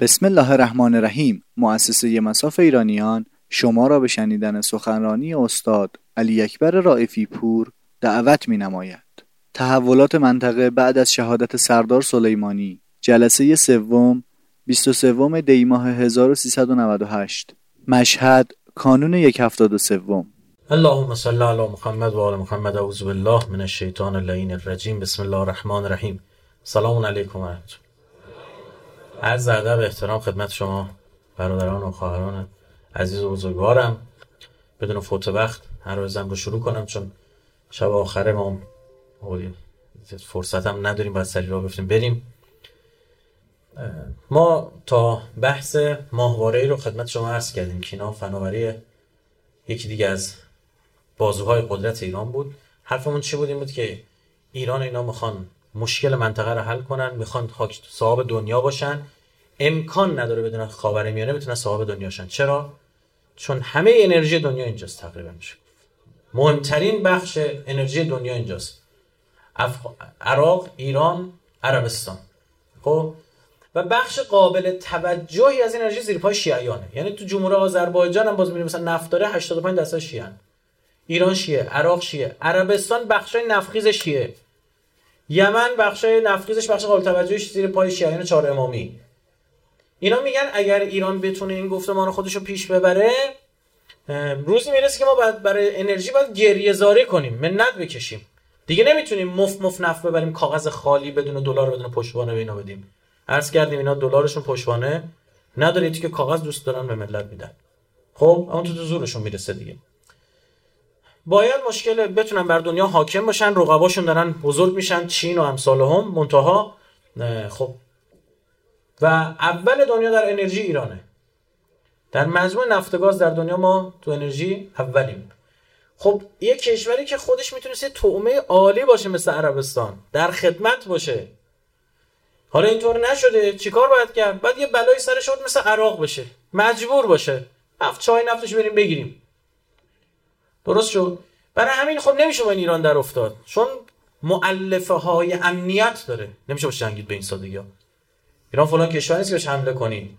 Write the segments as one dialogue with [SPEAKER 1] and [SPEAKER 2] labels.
[SPEAKER 1] بسم الله الرحمن الرحیم. مؤسسه مساف ایرانیان شما را به شنیدن سخنرانی استاد علی اکبر رائفی پور دعوت می نماید. تحولات منطقه بعد از شهادت سردار سلیمانی جلسه سوم 23 دی ماه 1398 مشهد کانون یک هفتاد و سوم.
[SPEAKER 2] اللهم صل علی محمد و آل محمد. اعوذ بالله من الشیطان اللعین الرجیم. بسم الله الرحمن الرحیم. سلام علیکم و رحمت. عرض ادب احترام خدمت شما برادران و خواهران عزیز و بزرگوارم. بدون فوت وقت هر روزم رو شروع کنم چون شب آخر ما فرصت هم نداریم باید سری را بفتیم. بریم. ما تا بحث ماهواره رو خدمت شما عرض کردیم. که اینا فناوری یکی دیگه از بازوهای قدرت ایران بود. حرفمون چی بود؟ این بود که ایران اینا می‌خوان مشکل منطقه رو حل کنن می‌خوان صاحب دنیا باشن. امکان نداره بدون خاور میانه بتونن صاحب دنیاشن چرا؟ چون همه انرژی دنیا اینجاست تقریبا میشه مهمترین بخش انرژی دنیا اینجاست. عراق ایران عربستان. خب؟ و بخش قابل توجهی از انرژی زیر پای شیعیانه. یعنی تو جمهوری آذربایجان هم باز می‌بینیم مثلا نفت داره 85 درصد شیعه ایران شیعه عراق شیعه. عربستان بخشای نفخیز شیعه. یمن بخشای نفخیزش بخش قابل توجهش زیر پای شیعیان چهار امامی. اینا میگن اگر ایران بتونه این گفتمان خودش رو پیش ببره روزی می‌رسه که ما باید برای انرژی باید گریه زاری کنیم منت بکشیم. دیگه نمی‌تونیم مف مف نفت ببریم کاغذ خالی بدون دلار بدون پشتوانه به اینا بدیم. عرض کردیم اینا دلارشون پشتوانه نداره که کاغذ دوست دارن به ملت میدن خب اون تو زورشون می‌رسه دیگه. باید مشکل بتونن بر دنیا حاکم باشن رقباشون دارن بزرگ میشن چین و امثال هم منتها خب. و اول دنیا در انرژی ایرانه. در مجموع نفت گاز در دنیا ما تو انرژی اولیم. خب یه کشوری که خودش می‌تونست یه عالی باشه مثل عربستان در خدمت باشه. حالا اینطور نشده چیکار باید کرد؟ بعد یه بلای سر شد مثل عراق بشه مجبور باشه. نفت چای نفتش بریم بگیریم. درست شد؟ برای همین خب نمیشه با این ایران در افتاد. چون معلفه های امنیت داره. نمیشه باشه جنگید به این سادگی ها. ایران فلان کشور نیست که حمله کنی.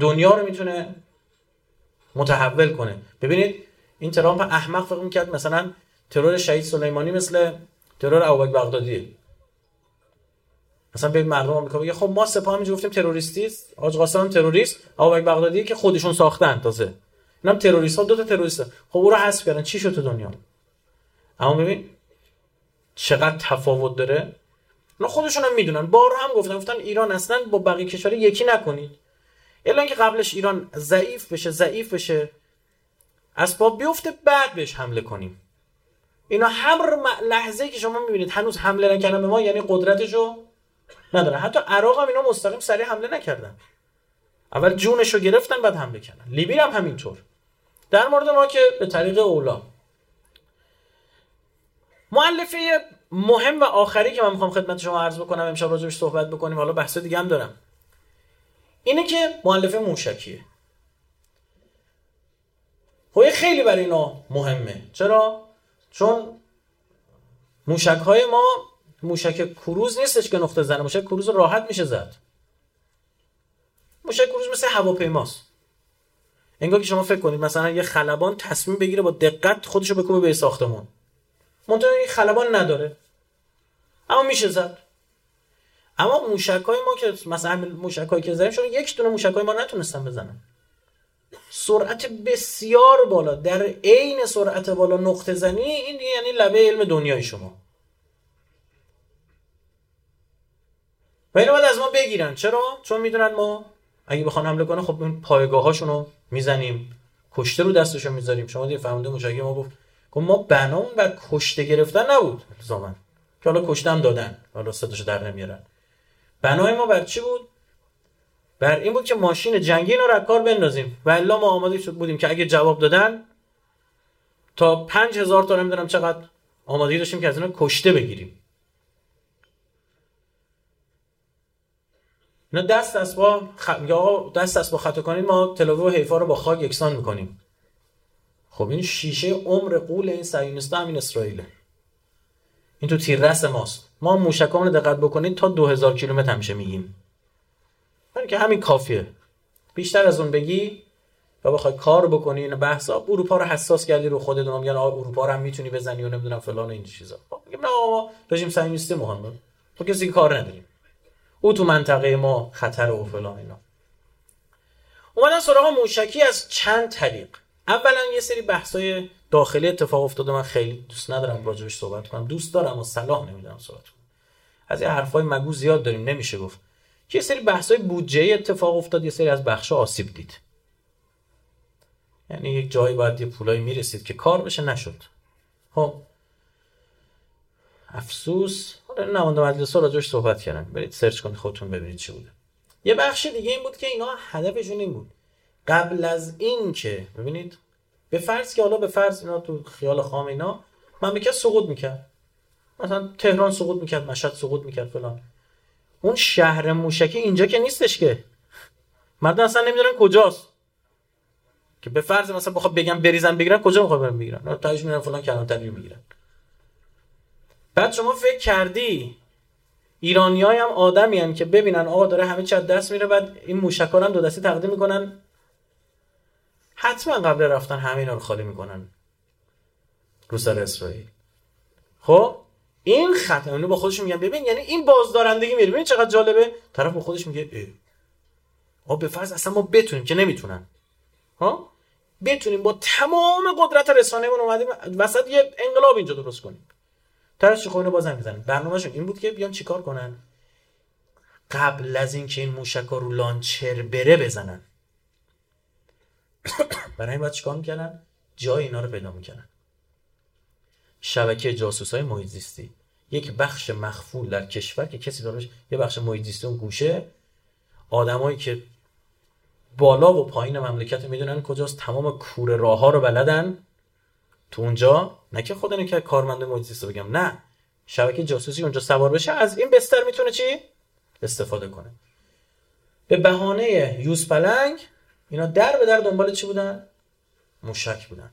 [SPEAKER 2] دنیا رو می‌تونه متحول کنه. ببینید این ترامپ احمق فکر می‌کرد مثلا ترور شهید سلیمانی مثل ترور ابوبکر بغدادیه. مثلا به مردم آمریکا بگه خب ما سپاه همینجوری گفتیم تروریستی است. قاسم تروریست ابوبکر بغدادی که خودشون ساختن تازه. اینم تروریست ها دو تا تروریست خب او رو حذف کردن. چی شد تو دنیا؟ اما ببین چقدر تفاوت داره. نه خودشون هم می‌دونن. بار هم گفتن. گفتن ایران اصلا با بقیه کشور یکی نکنید. الا اینکه قبلش ایران ضعیف بشه ضعیف بشه. اسباب بیفته بعد بهش حمله کنیم. اینا هر لحظه که شما می‌بینید هنوز حمله نکردن به ما یعنی قدرتشو نداره حتی عراق هم اینا مستقیم سریع حمله نکردن. اول جونش رو گرفتن بعد حمله کردن لیبی هم همینطور. در مورد ما که به طریق اولا. معلفه مهم و آخری که من می‌خوام خدمت شما عرض بکنم امشب راجبش صحبت بکنیم حالا بحث دیگه هم دارم. اینه که معلفه موشکیه. خب خیلی برای اینا مهمه. چرا؟ چون موشک های ما موشک کروز نیستش که نقطه زنه موشک کروز راحت میشه زد. موشک کروز مثل هواپیماست. انگار که شما فکر کنید مثلا یه خلبان تصمیم بگیره با دقت خودشو بکوبه به ساختمون. منتها این خلبان نداره. اما میشه زد. اما موشک های ما که مثلا موشک هایی که زدیم شما یک دونه موشک های ما نتونستن بزنن. سرعت بسیار بالا. در عین سرعت بالا نقطه زنی این یعنی لبه علم دنیای شما. و اینو باید از ما بگیرن. چرا؟ چون می‌دونن ما اگه بخوان حمله کنه خب این پایگاه هاشونو می‌زنیم. کشته رو دستشون می‌ذاریم. شما دیگه فهمیده مشاهده ما گفت گفت ما بنامون بر کشته گرفتن نبود. زمان که حالا کشته هم دادن. حالا صداشو در نمیارن. بنای ما بر چی بود؟ بر این بود که ماشین جنگی رو را کار بندازیم. و الا ما آماده شد بودیم که اگه جواب دادن تا پنج هزار تا نمی‌دونم چقدر آمادگی داشتیم که از اینا کشته بگیریم. نه دست دست با خ... آقا دست دست با خطا کنید ما تلاوی و حیفا رو با خاک یکسان می‌کنیم. خب این شیشه عمر قول این صهیونیستا همین اسرائیله. این تو تیررس ماست. ما موشکامون دقت بکنید تا 2000 کیلومتر همیشه میگیم. که همین کافیه. بیشتر از اون بگی و بخوای کار بکنی این بحثا اروپا رو حساس کردی رو خودت میگن اروپا رو هم می‌تونی بزنی و نمی‌دونم فلان این چیزا. خب میگم نه آقا رژیم صهیونیستی مهمه ما کسی کار نداریم. او تو منطقه ما خطر و فلان اینا. اومدن سراغ موشکی از چند طریق. اولا یه سری بحثای داخلی اتفاق افتاده. من خیلی دوست ندارم راجبش صحبت کنم. دوست دارم و صلاح نمی‌دونم صحبت کنم از این حرفای مگو زیاد داریم. نمیشه گفت. که یه سری بحثای بودجه اتفاق افتاد. یه سری از بخشا آسیب دید. یعنی یک جایی باید یه پولایی می‌رسید که کار بشه نشد. خب. افسوس. نماینده مجلس ها راجعش صحبت کردن. برید سرچ کنید خودتون ببینید چی بوده. یه بخش دیگه این بود که اینا هدفشون این بود. قبل از این که ببینید به فرض که حالا به فرض اینا تو خیال خام اینا مملکت سقوط می‌کرد. مثلا تهران سقوط می‌کرد مشهد سقوط می‌کرد فلان. اون شهر موشکی اینجا که نیستش که. مردم اصلا نمی‌دونن کجاست. که به فرض مثلا بخوام بگم بریزن بگیرن کجا می‌خوام بگیرن؟ تاش میرن فلان کلانتری می‌گیرن. بعد شما فکر کردی؟ ایرانیای هم آدمی که ببینن آقا داره همه چی دست میره بعد این موشکا هم دو دستی تقدیم می‌کنن. حتما قبل رفتن همه اینا رو خالی می‌کنن. رو سر اسرائیل. خب؟ این خطر با خودش میگن. ببین یعنی این بازدارندگی میره ببین چقدر جالبه. طرف با خودش میگه اه. آ به فرض اصلا ما بتونیم که نمی‌تونن. ها؟ بتونیم با تمام قدرت رسانه‌مون اومدیم وسط یه انقلاب اینجا درست کنیم. چه خونه بازم می‌زنن برنامه‌شون این بود که بیان چیکار کنن؟ قبل از اینکه این موشکا رو لانچر بره بزنن. برای این باید چیکار می‌کردن؟ جای اینا رو پیدا می‌کردن. شبکه جاسوس های یک بخش مخفول در کشور که کسی دارش یه بخش محیط اون گوشه. آدمایی که بالا و پایین مملکت می‌دونن کجاست. تمام کوره راه ها رو بلدن. تو اونجا نه که خود که کارمند محیط بگم نه. شبکه جاسوسی اونجا سوار بشه از این بستر می‌تونه چی؟ استفاده کنه. به بهانه یوز پلنگ اینا در به در دنبال چی بودن؟ موشک بودن.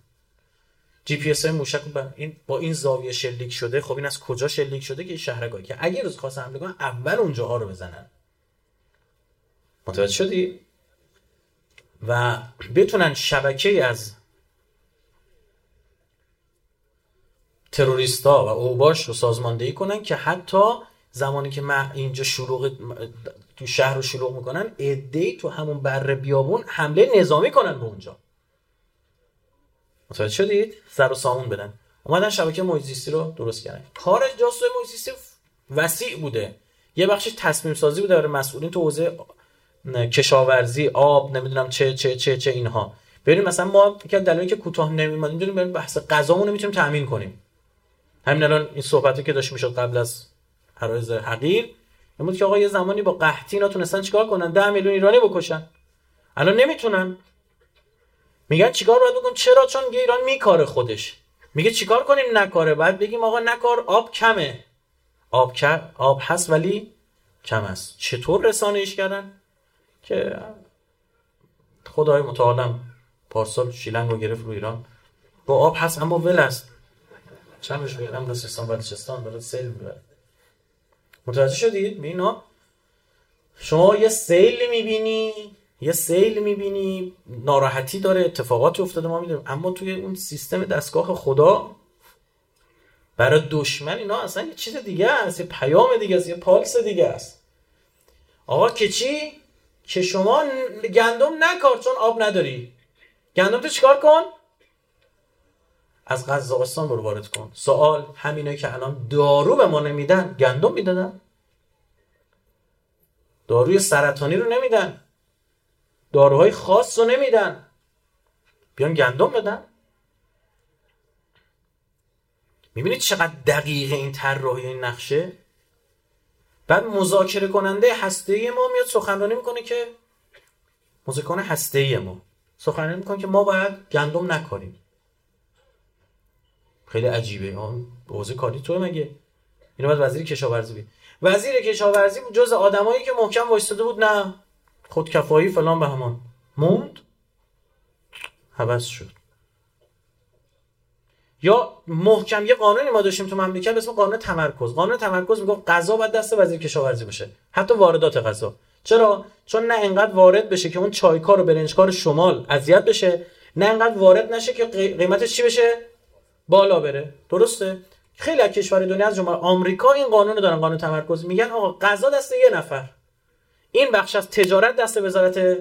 [SPEAKER 2] جی پی اس های موشک با این با این زاویه شلیک شده خب این از کجا شلیک شده که شهرگاهی؟ که اگه روز خواست حمله کنن اول اونجاها رو بزنن. متوجه شدی؟ و بتونن شبکه از تروریستا و اوباش رو سازماندهی کنن که حتی زمانی که من اینجا شلوغ تو شهر رو شلوغ می‌کنن ای تو همون بر بیابون حمله نظامی کنن به اونجا. متوجه شدید؟ سر و سامون بدن. اومدن شبکه محیط رو درست کردن. کار جاسوس محیط وسیع بوده. یه بخشی تصمیم سازی بوده برای مسئولین تو حوزه کشاورزی آب نمی‌دونم چه چه چه چه اینها. بریم مثلا ما که دلیلی که کوتاه نمیمونیم بریم بحث غذامون می‌تونیم تامین کنیم. همین الان این صحبتی که داشت می‌شد قبل از عرایز حقیر این که آقا یه زمانی با قحطی اینا تونستن چیکار کنن؟ 10 میلیون ایرانی بکشن. الان نمی‌تونن. میگن چیکار باید بکن؟ چرا؟ چون ایران میکاره خودش. میگه چیکار کنیم نکاره؟ بعد بگیم آقا نکار آب کمه. آب آب هست ولی کم است. چطور رسانه‌ایش کردن؟ که خدای متعالم پارسال شیلنگ رو گرفت رو ایران. با آب هست اما ول است. چمش بیارم سیستان بلوچستان داره سیل می‌بره متوجه شدید به اینا شما یه سیل می‌بینی یه سیل می‌بینی ناراحتی داره اتفاقاتی افتاده ما می‌دونیم. اما توی اون سیستم دستگاه خدا برای دشمن اینا اصلا یه چیز دیگه است یه پیام دیگه است یه پالس دیگه است. آقا که چی؟ که شما گندم نکار چون آب نداری. گندم تو چیکار کن؟ از قزاقستان برو وارد کن. سوال همینه که الان دارو به ما نمیدن گندم می‌دادن. داروی سرطانی رو نمیدن. داروهای خاص رو نمیدن. بیان گندم بدن. می‌بینید چقدر دقیق این طراحی این نقشه؟ بعد مذاکره کننده هسته ما میاد سخنرانی می‌کنه که مذاکره هسته ما. سخنرانی می‌کنه که ما باید گندم نکاریم خیلی عجیبه. اون حوزه کاری تو مگه؟ اینو بعد وزیر کشاورزی بید وزیر کشاورزی بود جز آدمایی که محکم وایستاده بود نه. خودکفایی فلان به همان. موند؟ حبس شد. یا محکم یه قانونی ما داشتیم تو مملکت به اسم قانون تمرکز. قانون تمرکز میگه غذا باید دست وزیر کشاورزی باشه. حتی واردات غذا. چرا؟ چون نه انقدر وارد بشه که اون چایکار و برنجکار شمال اذیت بشه نه انقدر وارد نشه که قیمتش چی بشه؟ بالا بره. درسته؟ خیلی از کشور دنیا از جمله آمریکا این قانون دارن قانون تمرکز میگن. آقا قضا دست یه نفر. این بخش از تجارت دست وزارت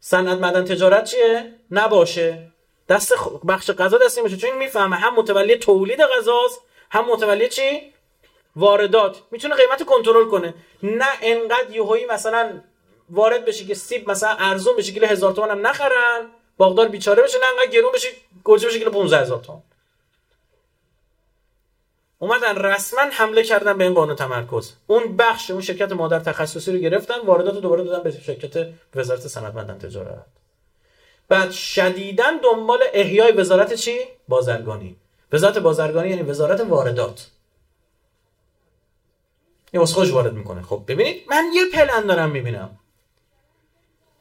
[SPEAKER 2] صنعت مدن تجارت چیه؟ نباشه. دست بخش غذا دست میشه چون می‌فهمه هم متولی تولید غذاست هم متولی چی؟ واردات. می‌تونه قیمت کنترل کنه. نه انقدر یوهایی مثلا وارد بشه که سیب مثلا ارزون بشه کیلو هزار تومن هم نخرن باغدار بیچاره بشه نه انقدر گرون بشه گوجه بشه کیلو 15 هزار تومن. اومدن رسما حمله کردن به این قانون تمرکز. اون بخش اون شرکت مادر تخصصی رو گرفتن واردات رو دوباره دادن به شرکت وزارت صنعت مدن تجارت. بعد شدیدا دنبال احیای وزارت چی؟ بازرگانی. وزارت بازرگانی یعنی وزارت واردات. این خوش وارد می‌کنه. خب ببینید من یه پلن دارم می‌بینم.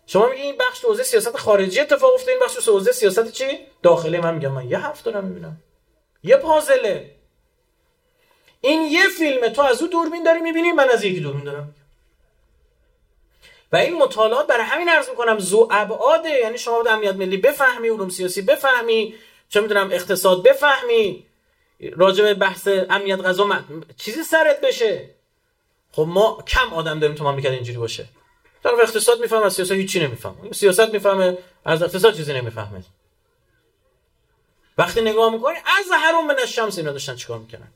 [SPEAKER 2] شما میگی این بخش حوزه سیاست خارجی اتفاق افتاده این بخش حوزه سیاست چی؟ داخلی. من میگم من یه حرف دارم می‌بینم. یه پازله. این یه فیلمه. تو از او دوربین داری می‌بینی من از یکی دوربین دارم. و این مطالعات برای همین عرض می‌کنم زو ابعاده یعنی شما باید امنیت ملی بفهمی علوم سیاسی بفهمی چه می‌دونم اقتصاد بفهمی راجع به بحث امنیت غذا چیزی سرت بشه. خب ما کم آدم داریم تو مملکت اینجوری باشه. طرف اقتصاد می‌فهمه از سیاست هیچی نمی‌فهمه. سیاست می‌فهمه از اقتصاد چیزی نمی‌فهمه. وقتی نگاه می‌کنی اظهر من الشمس اینا داشتن چیکار می‌کنن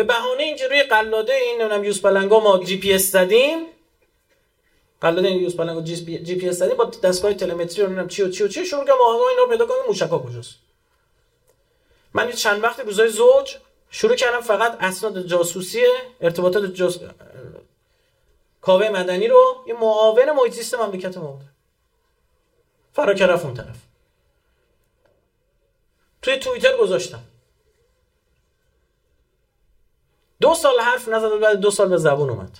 [SPEAKER 2] به بهانه اینکه روی قلاده این نمی‌دونم یوز پلنگا ما جی پی اس زدیم. قلاده این یوز پلنگا جی پی اس زدیم با دستگاه تلمتری نمی‌دونم چی و چی و چی شروع کردم آها اینا پیدا کنیم موشکا کجاست؟ من چند وقت روزای زوج شروع کردم فقط اسناد جاسوسی ارتباطات جاس... کاوه مدنی رو یه معاون محیط زیست مملکت ما بود. فرار اون طرف. توی توییتر گذاشتم. دو سال حرف نزد بعد دو سال به زبون اومد.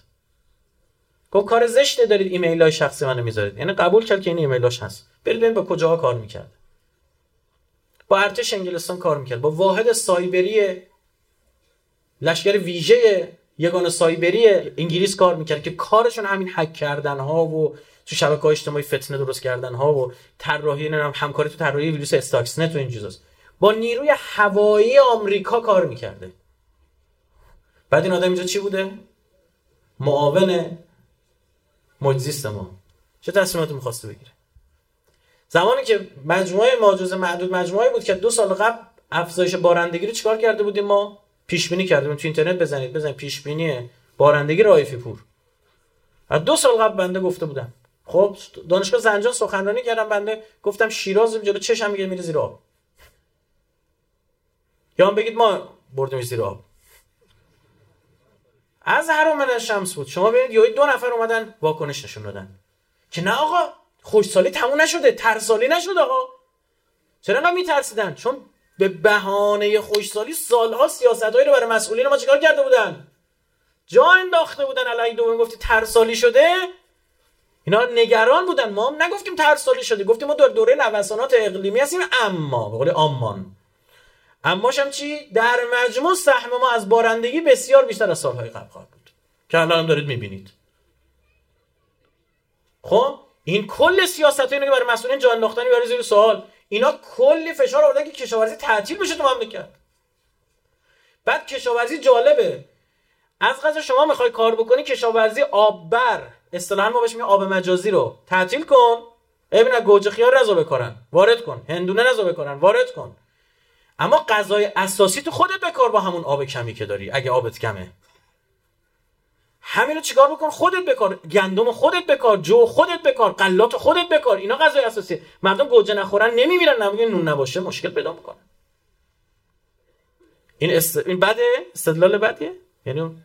[SPEAKER 2] گفت کار زشته دارید ایمیل های شخصی منو می‌ذارید. یعنی قبول کرد که این ایمیل هست. برید ببین با کجاها کار می‌کرد. با ارتش انگلستان کار می‌کرد. با واحد سایبری لشکر ویژه یگان سایبری انگلیس کار می‌کرد که کارشون همین هک کردن ها و تو شبکه های اجتماعی فتنه درست کردن ها و طراحی نمی‌دونم همکاری تو طراحی ویروس استاکسنت و این چیزاست. با نیروی هوایی آمریکا کار می‌کرده. بعد این آدم اینجا چی بوده؟ معاون مجزیست ما. چه تصمیماتی می‌خواسته بگیره؟ زمانی که مجموعه ماجوز معدود مجموعه بود که دو سال قبل افزایش بارندگی رو چیکار کرده بودیم ما؟ پیش بینی کردیم تو اینترنت بزنید بزنید. پیش بینی بارندگی رایفی پور. از دو سال قبل بنده گفته بودم. خب دانشگاه زنجان سخنرانی کردم. بنده گفتم شیراز جلو چشم میگه میره زیر آب. یا هم بگید ما بردیم زیر آب. از هر شمس بود. شما ببینید یه دو نفر اومدن واکنش نشون دادن. که نه آقا خوشسالی تموم نشده ترسالی نشد آقا. چرا انقدر میترسیدن؟ چون به بهانه خوشسالی سالها سیاستهایی رو برای مسئولین ما چیکار کرده بودن؟ جا انداخته بودن. علی دوم گفتی ترسالی شده اینا نگران بودن. ما هم نگفتیم ترسالی شده. گفتیم ما در دوره نوسانات اقلیمی هستیم اما به قول آمان. اماش هم چی؟ در مجموع سهم ما از بارندگی بسیار بیشتر از سالهای قبل خواهد بود. که الان دارید می‌بینید. خب این کل سیاست که برای مسئولین جان انداختنی برای زیر سوال. اینا کلی فشار آوردن که کشاورزی تعطیل بشه تو مملکت. بعد کشاورزی جالبه. از قضا شما می‌خوای کار بکنی کشاورزی آببر اصطلاحا ما بهش آب مجازی رو. تعطیل کن. ببین گوجه خیار نزو بکارن. وارد کن. هندونه نزو بکارن. وارد کن. اما غذای اساسی تو خودت بکار با همون آب کمی که داری اگه آبت کمه. همین رو چیکار بکن؟ خودت بکار گندم خودت بکار جو خودت بکار قلات خودت بکار اینا غذای اساسی. مردم گوجه نخورن نمیمیرن نمیگن نون نباشه مشکل پیدا می‌کنن این است... این بده؟ استدلال بدیه؟ یعنی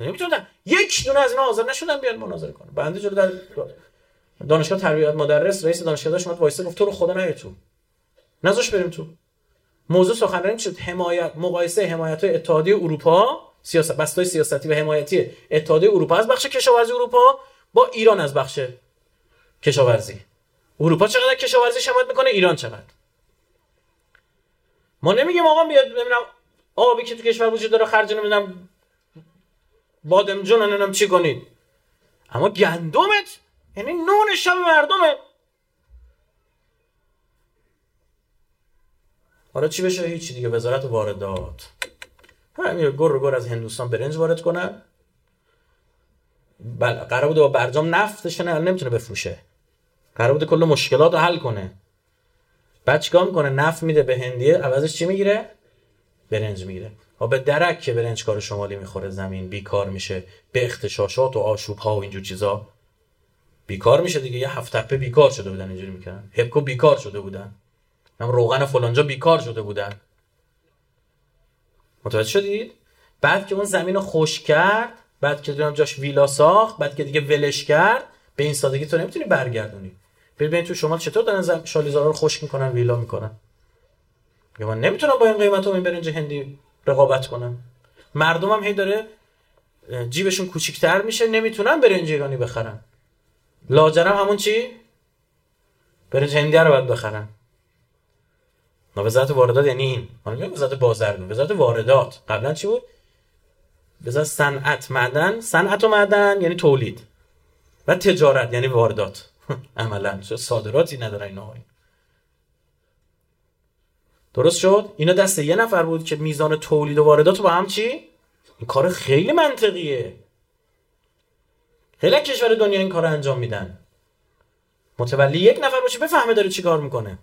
[SPEAKER 2] نمی‌تونن. یک دونه از اینا حاضر نشدن بیان مناظره کنن. بنده جلو در دانشگاه تربیت مدرس رئیس دانشگاه داشت اومد وایسه گفت تو رو خدا نیا تو. نذاش بریم تو. موضوع سخنرانی شد. حمایت مقایسه حمایت های اتحادیه اروپا سیاست بستای سیاستی و حمایتی اتحادیه اروپا از بخش کشاورزی اروپا با ایران از بخش کشاورزی. اروپا چقدر کشاورزی حمایت می‌کنه؟ ایران چقدر؟ ما نمیگیم آقا بیاد ببینم آبی که تو کشور وجود داره خرج نمی‌دونم بادمجون نمی‌دونم چی کنید. اما گندمت یعنی نون شب مردمه. حالا چی بشه؟ هیچی دیگه وزارت واردات. همین گر گر از هندوستان برنج وارد کنن بل قرار بوده با برجام نفتش نه نمی‌تونه بفروشه. قرار بوده کل مشکلات رو حل کنه. بعد چیکار می‌کنه؟ نفت میده به هندیه عوضش چی می‌گیره؟ برنج می‌گیره. ها به درک که برنج کار شمالی می‌خوره زمین بیکار میشه به اختشاشات و آشوب ها و اینجور چیزا. بیکار میشه دیگه یه هفت بیکار شده بودن اینجوری می‌کنن هپکو بیکار شده بودن. هم روغن فلانجا بیکار شده بودن متوجه شدید بعد که اون زمین رو خوش کرد بعد که دیدم جاش ویلا ساخت بعد که دیگه ولش کرد به این سادگی تو نمی‌تونی برگردونی. ببین تو شمال چطور دارن شالیزارا رو خشک می‌کنن ویلا می‌کنن؟ یا من نمی‌تونم با این قیمت این برنج هندی رقابت کنم. مردم هم هی داره جیبشون کوچیکتر میشه نمی‌تونن برنج ایرانی بخرن. لاجرم همون چی؟ برنج هندی رو باید بخرن. وزارت واردات یعنی این. میگم وزارت بازرگانی وزارت واردات. قبلا چی بود؟ وزارت صنعت معدن. صنعت و معدن یعنی تولید. و تجارت یعنی واردات. عملا. صادراتی نداره اینا درست شد؟ اینا دست یه نفر بود که میزان تولید و واردات با هم چی؟ این کار خیلی منطقیه. خیلی کشور دنیا این کار انجام میدن. متولی یک نفر باشه بفهمه داره چی کار می‌کنه.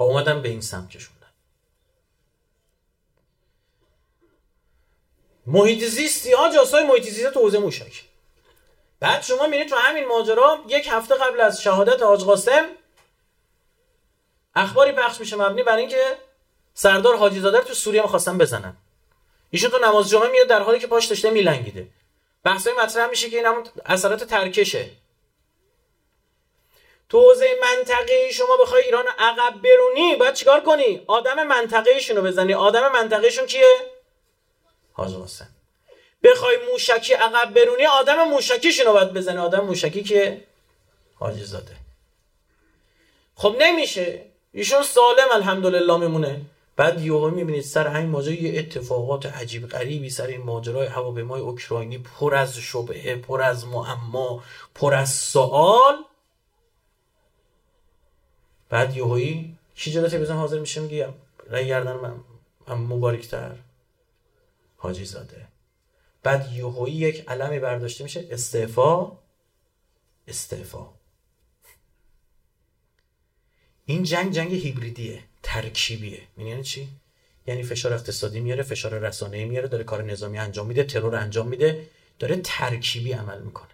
[SPEAKER 2] خب اومدن به این سمت کشوندن محیط زیستی ها جاسای محیط زیست تو حوزه موشک. بعد شما میرید تو همین ماجرا یک هفته قبل از شهادت حاج قاسم اخباری پخش میشه مبنی بر اینکه سردار حاجی زاده تو سوریه می‌خواستن بزنن. ایشون تو نماز جمعه میاد در حالی که پاش داشته میلنگیده. بحثای مطرح میشه که این همون اثرات ترکشه. تو حوزه منطقه شما بخوای ایران عقب برونی باید چیکار کنی؟ آدم منطقه رو بزنی. آدم منطقهشون کیه؟ حاج قاسم بخوای موشکی عقب برونی آدم موشکیشون رو باید بزنی. آدم موشکی که حاجی زاده. خب نمیشه. ایشون سالم الحمدلله میمونه. بعد یهو می‌بینید سر همین ماجرا یه اتفاقات عجیب غریبی سر این ماجرای هواپیمای اوکراینی پر از شبهه پر از معما پر از سوال. بعد یهویی کی جلو تلویزیون حاضر میشه؟ میگه رای گردن من مبارکتر. حاجی زاده. بعد یهویی یک علمی برداشته میشه. استعفا. استعفا. این جنگ جنگ هیبریدیه. ترکیبیه. یعنی چی؟ یعنی فشار اقتصادی میاره فشار رسانه‌ای میاره داره کار نظامی انجام میده ترور انجام میده داره ترکیبی عمل می‌کنه.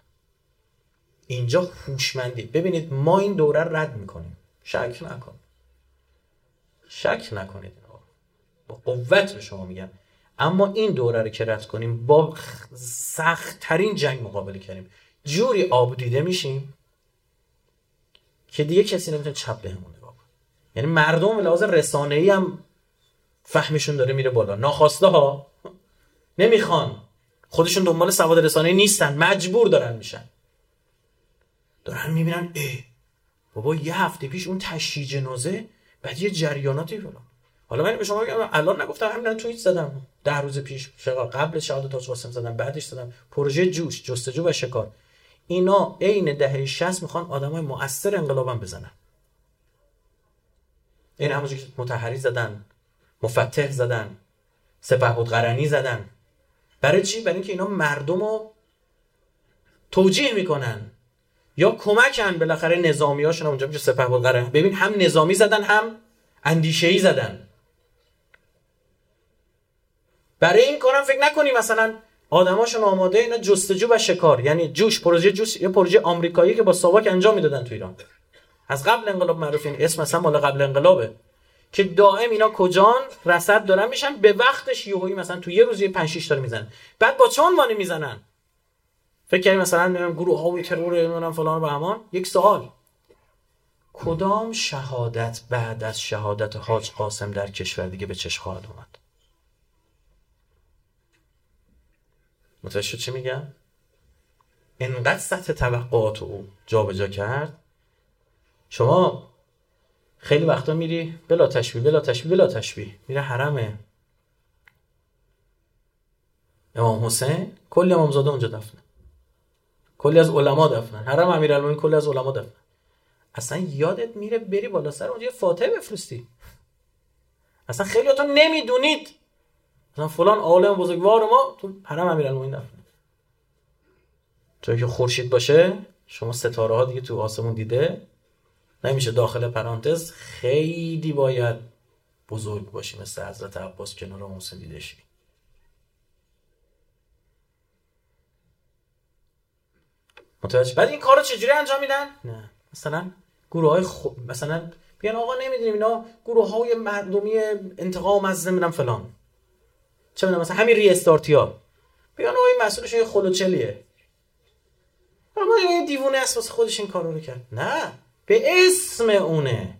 [SPEAKER 2] اینجا هوشمندی. ببینید ما این دوره رد می‌کنیم. شک نکن. شک نکنید با قوت به شما میگم. اما این دوره رو که رد کنیم با سختترین جنگ مقابله کردیم. جوری آب دیده میشیم که دیگه کسی نمی‌تونه چپ بهمون نگاه یعنی مردم لحاظ رسانه ای هم فهمشون داره میره بالا. ناخواسته ها نمی‌خوان. خودشون دنبال سواد رسانه نیستن. مجبور دارن میشن. دارن می‌بینن ای بابا یه هفته پیش اون تشییع جنازه بعد یه جریاناتی فلان. حالا من به شما بگم الان نگفتم همین توییت زدم. ده روز پیش قبل شهادت تاج قاسم زدم بعدش زدم. پروژه جوش جستجو و شکار. اینا عین دهه 60 می‌خوان آدمای مؤثر انقلابم بزنن. این همونجوری که متحری زدن مفتح زدن سپهبد قرنی زدن. برای چی؟ برای اینکه اینا مردم رو توجیه می‌کنن. یا کمکن بالاخره نظامی هاشون اونجا میشه سپه قرنی ببین هم نظامی زدن هم اندیشه ای زدن. برای این کارم فکر نکنی مثلا آدماشون آماده اینا جستجو و شکار. یعنی جوش پروژه جوش یه پروژه آمریکایی که با ساواک انجام می‌دادن تو ایران. از قبل انقلاب معروف این اسم مثلا مال قبل انقلابه. که دائم اینا کجان رصد دارن میشن؟ به وقتش یهویی مثلا تو یه روز یه 5 6 تا می‌زنن. بعد با چه عنوانی می‌زنن؟ فکر کنید مثلا گروه ها و ترور نمی‌دونم فلان و همان؟ یک سوال. کدام شهادت بعد از شهادت حاج قاسم در کشور دیگه به چش خواهد اومد؟ متوجه چی میگم؟ انقدر سطح توقعات او جابجا کرد. شما خیلی وقتا میری بلا تشبیه بلا تشبیه بلا تشبیه. میره حرم امام حسین کلی امامزاده اونجا دفنه. کلی از علما دفنن. حرم امیرالمومنین کلی از علما دفنن. اصلا یادت میره بری بالا سر اونجا فاتحه بفرستی. اصلا خیلیاتون نمی‌دونید. مثلا فلان عالم بزرگوار ما تو حرم امیرالمومنین دفنه. جایی که خورشید باشه شما ستاره ها دیگه تو آسمون دیده نمیشه داخل پرانتز. خیلی باید بزرگ باشی مثل حضرت عباس کنار محسن دیده متوجه بعد این کارو چجوری انجام میدن؟ نه. مثلا گروه های خو... مثلا بیان آقا نمی‌دونیم اینا گروه های مردمی انتقام از نمی‌دونم فلان. چه می‌دونم مثلا همین ری ها بیان آقا این مسئولش یه خلوچلیه. اما یه دیوونه اساس خودش این کارو رو کرد. نه. به اسم اونه.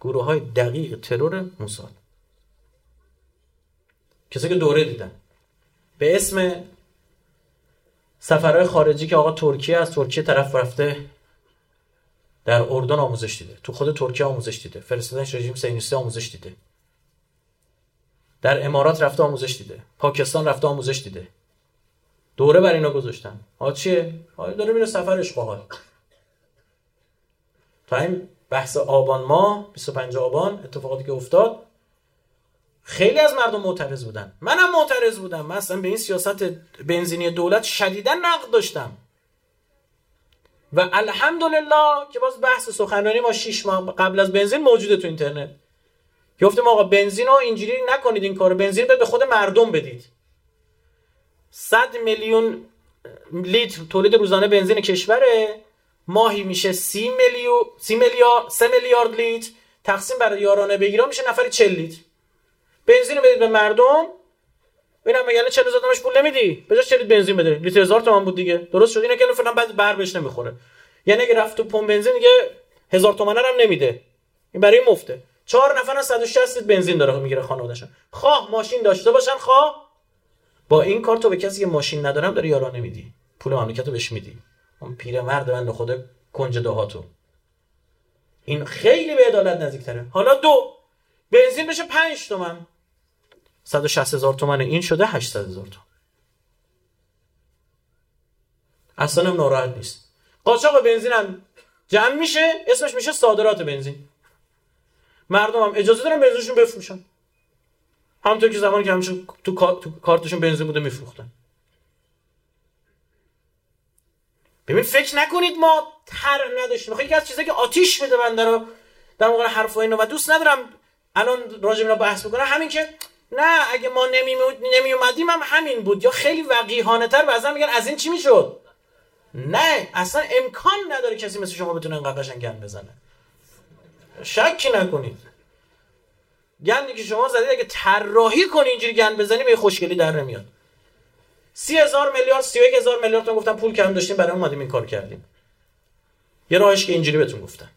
[SPEAKER 2] گروه های دقیق ترور موساد. کسی که دوره دیدن. به اسم سفرهای خارجی که آقا ترکیه از ترکیه طرف رفته در اردن آموزش دیده. تو خود ترکیه آموزش دیده. فرستادنش رژیم سینیستی آموزش دیده. در امارات رفته آموزش دیده. پاکستان رفته آموزش دیده. دوره بر اینا گذاشتن. ها چیه؟ ها داره میره سفرش باحال. تا این بحث آبان ماه 25 آبان اتفاقاتی که افتاد خیلی از مردم معترض بودن. منم معترض بودم. من اصلا به این سیاست بنزینی دولت شدیدا نقد داشتم. و الحمدلله که باز بحث سخنرانی ما 6 ماه قبل از بنزین موجوده تو اینترنت. گفتم آقا بنزین رو اینجوری نکنید این کارو. بنزین به خود مردم بدید. 100 میلیون لیتر تولید روزانه بنزین کشوره. ماهی میشه 30 میلیون 30 میلیارد 3 میلیارد لیتر. تقسیم بر یارانه بگیرم میشه نفری 40 لیتر. بنزین بدید به مردم؟ ببینم مگه 40 هزار تومنش پول نمیدی؟ جای 40 بنزین بده؟ لیتر هزار تومن بود دیگه. درست شد. اینا که فعلا بعد بر بهش نمی‌خوره. یعنی اگه رفت تو پمپ بنزین دیگه هزار تومن هم نمیده. این برای مفته. چهار نفر 160 لیتر بنزین داره می‌گیره خانوادهشون خواه ماشین داشته باشن خواه. با این کار تو به کسی که ماشین ندارم داری یارانه میدی پول مملکت رو بهش میدی. اون پیرمرد بند خود کنج دهاتو. این خیلی به عدالت نزدیکتره. حالا دو. بنزین بشه 5 تومن. 160 هزار تومن این شده 800 هزار تومن. اصلا هم ناراحت نیست. قاچاق بنزین هم جمع میشه اسمش میشه صادرات بنزین. مردم هم اجازه دارن بنزینشون بفروشن. همونطور که زمانی که همیشه تو, کارتشون بنزین بوده میفروختن. ببین فکر نکنید ما تر نداشتیم. خیلی از چیزایی که آتیش میده بنده رو در موقع حرف و و دوست ندارم الان راجع به بحث بکنم. همین که نه اگه ما نمی, نمی اومدیم هم همین بود. یا خیلی وقیحانه تر بعضا میگن از این چی می‌شد؟ نه اصلا امکان نداره کسی مثل شما بتونه انقدر قشنگ گند بزنه. شکی نکنید. گندی که شما زدید اگه طراحی کنی اینجوری گند بزنی به خوشگلی در نمیاد. سی هزار میلیارد سی هزار میلیارد تا گفتم پول کم داشتیم برای اومدیم این کار کردیم. یه راهش که اینجوری بهتون گفتم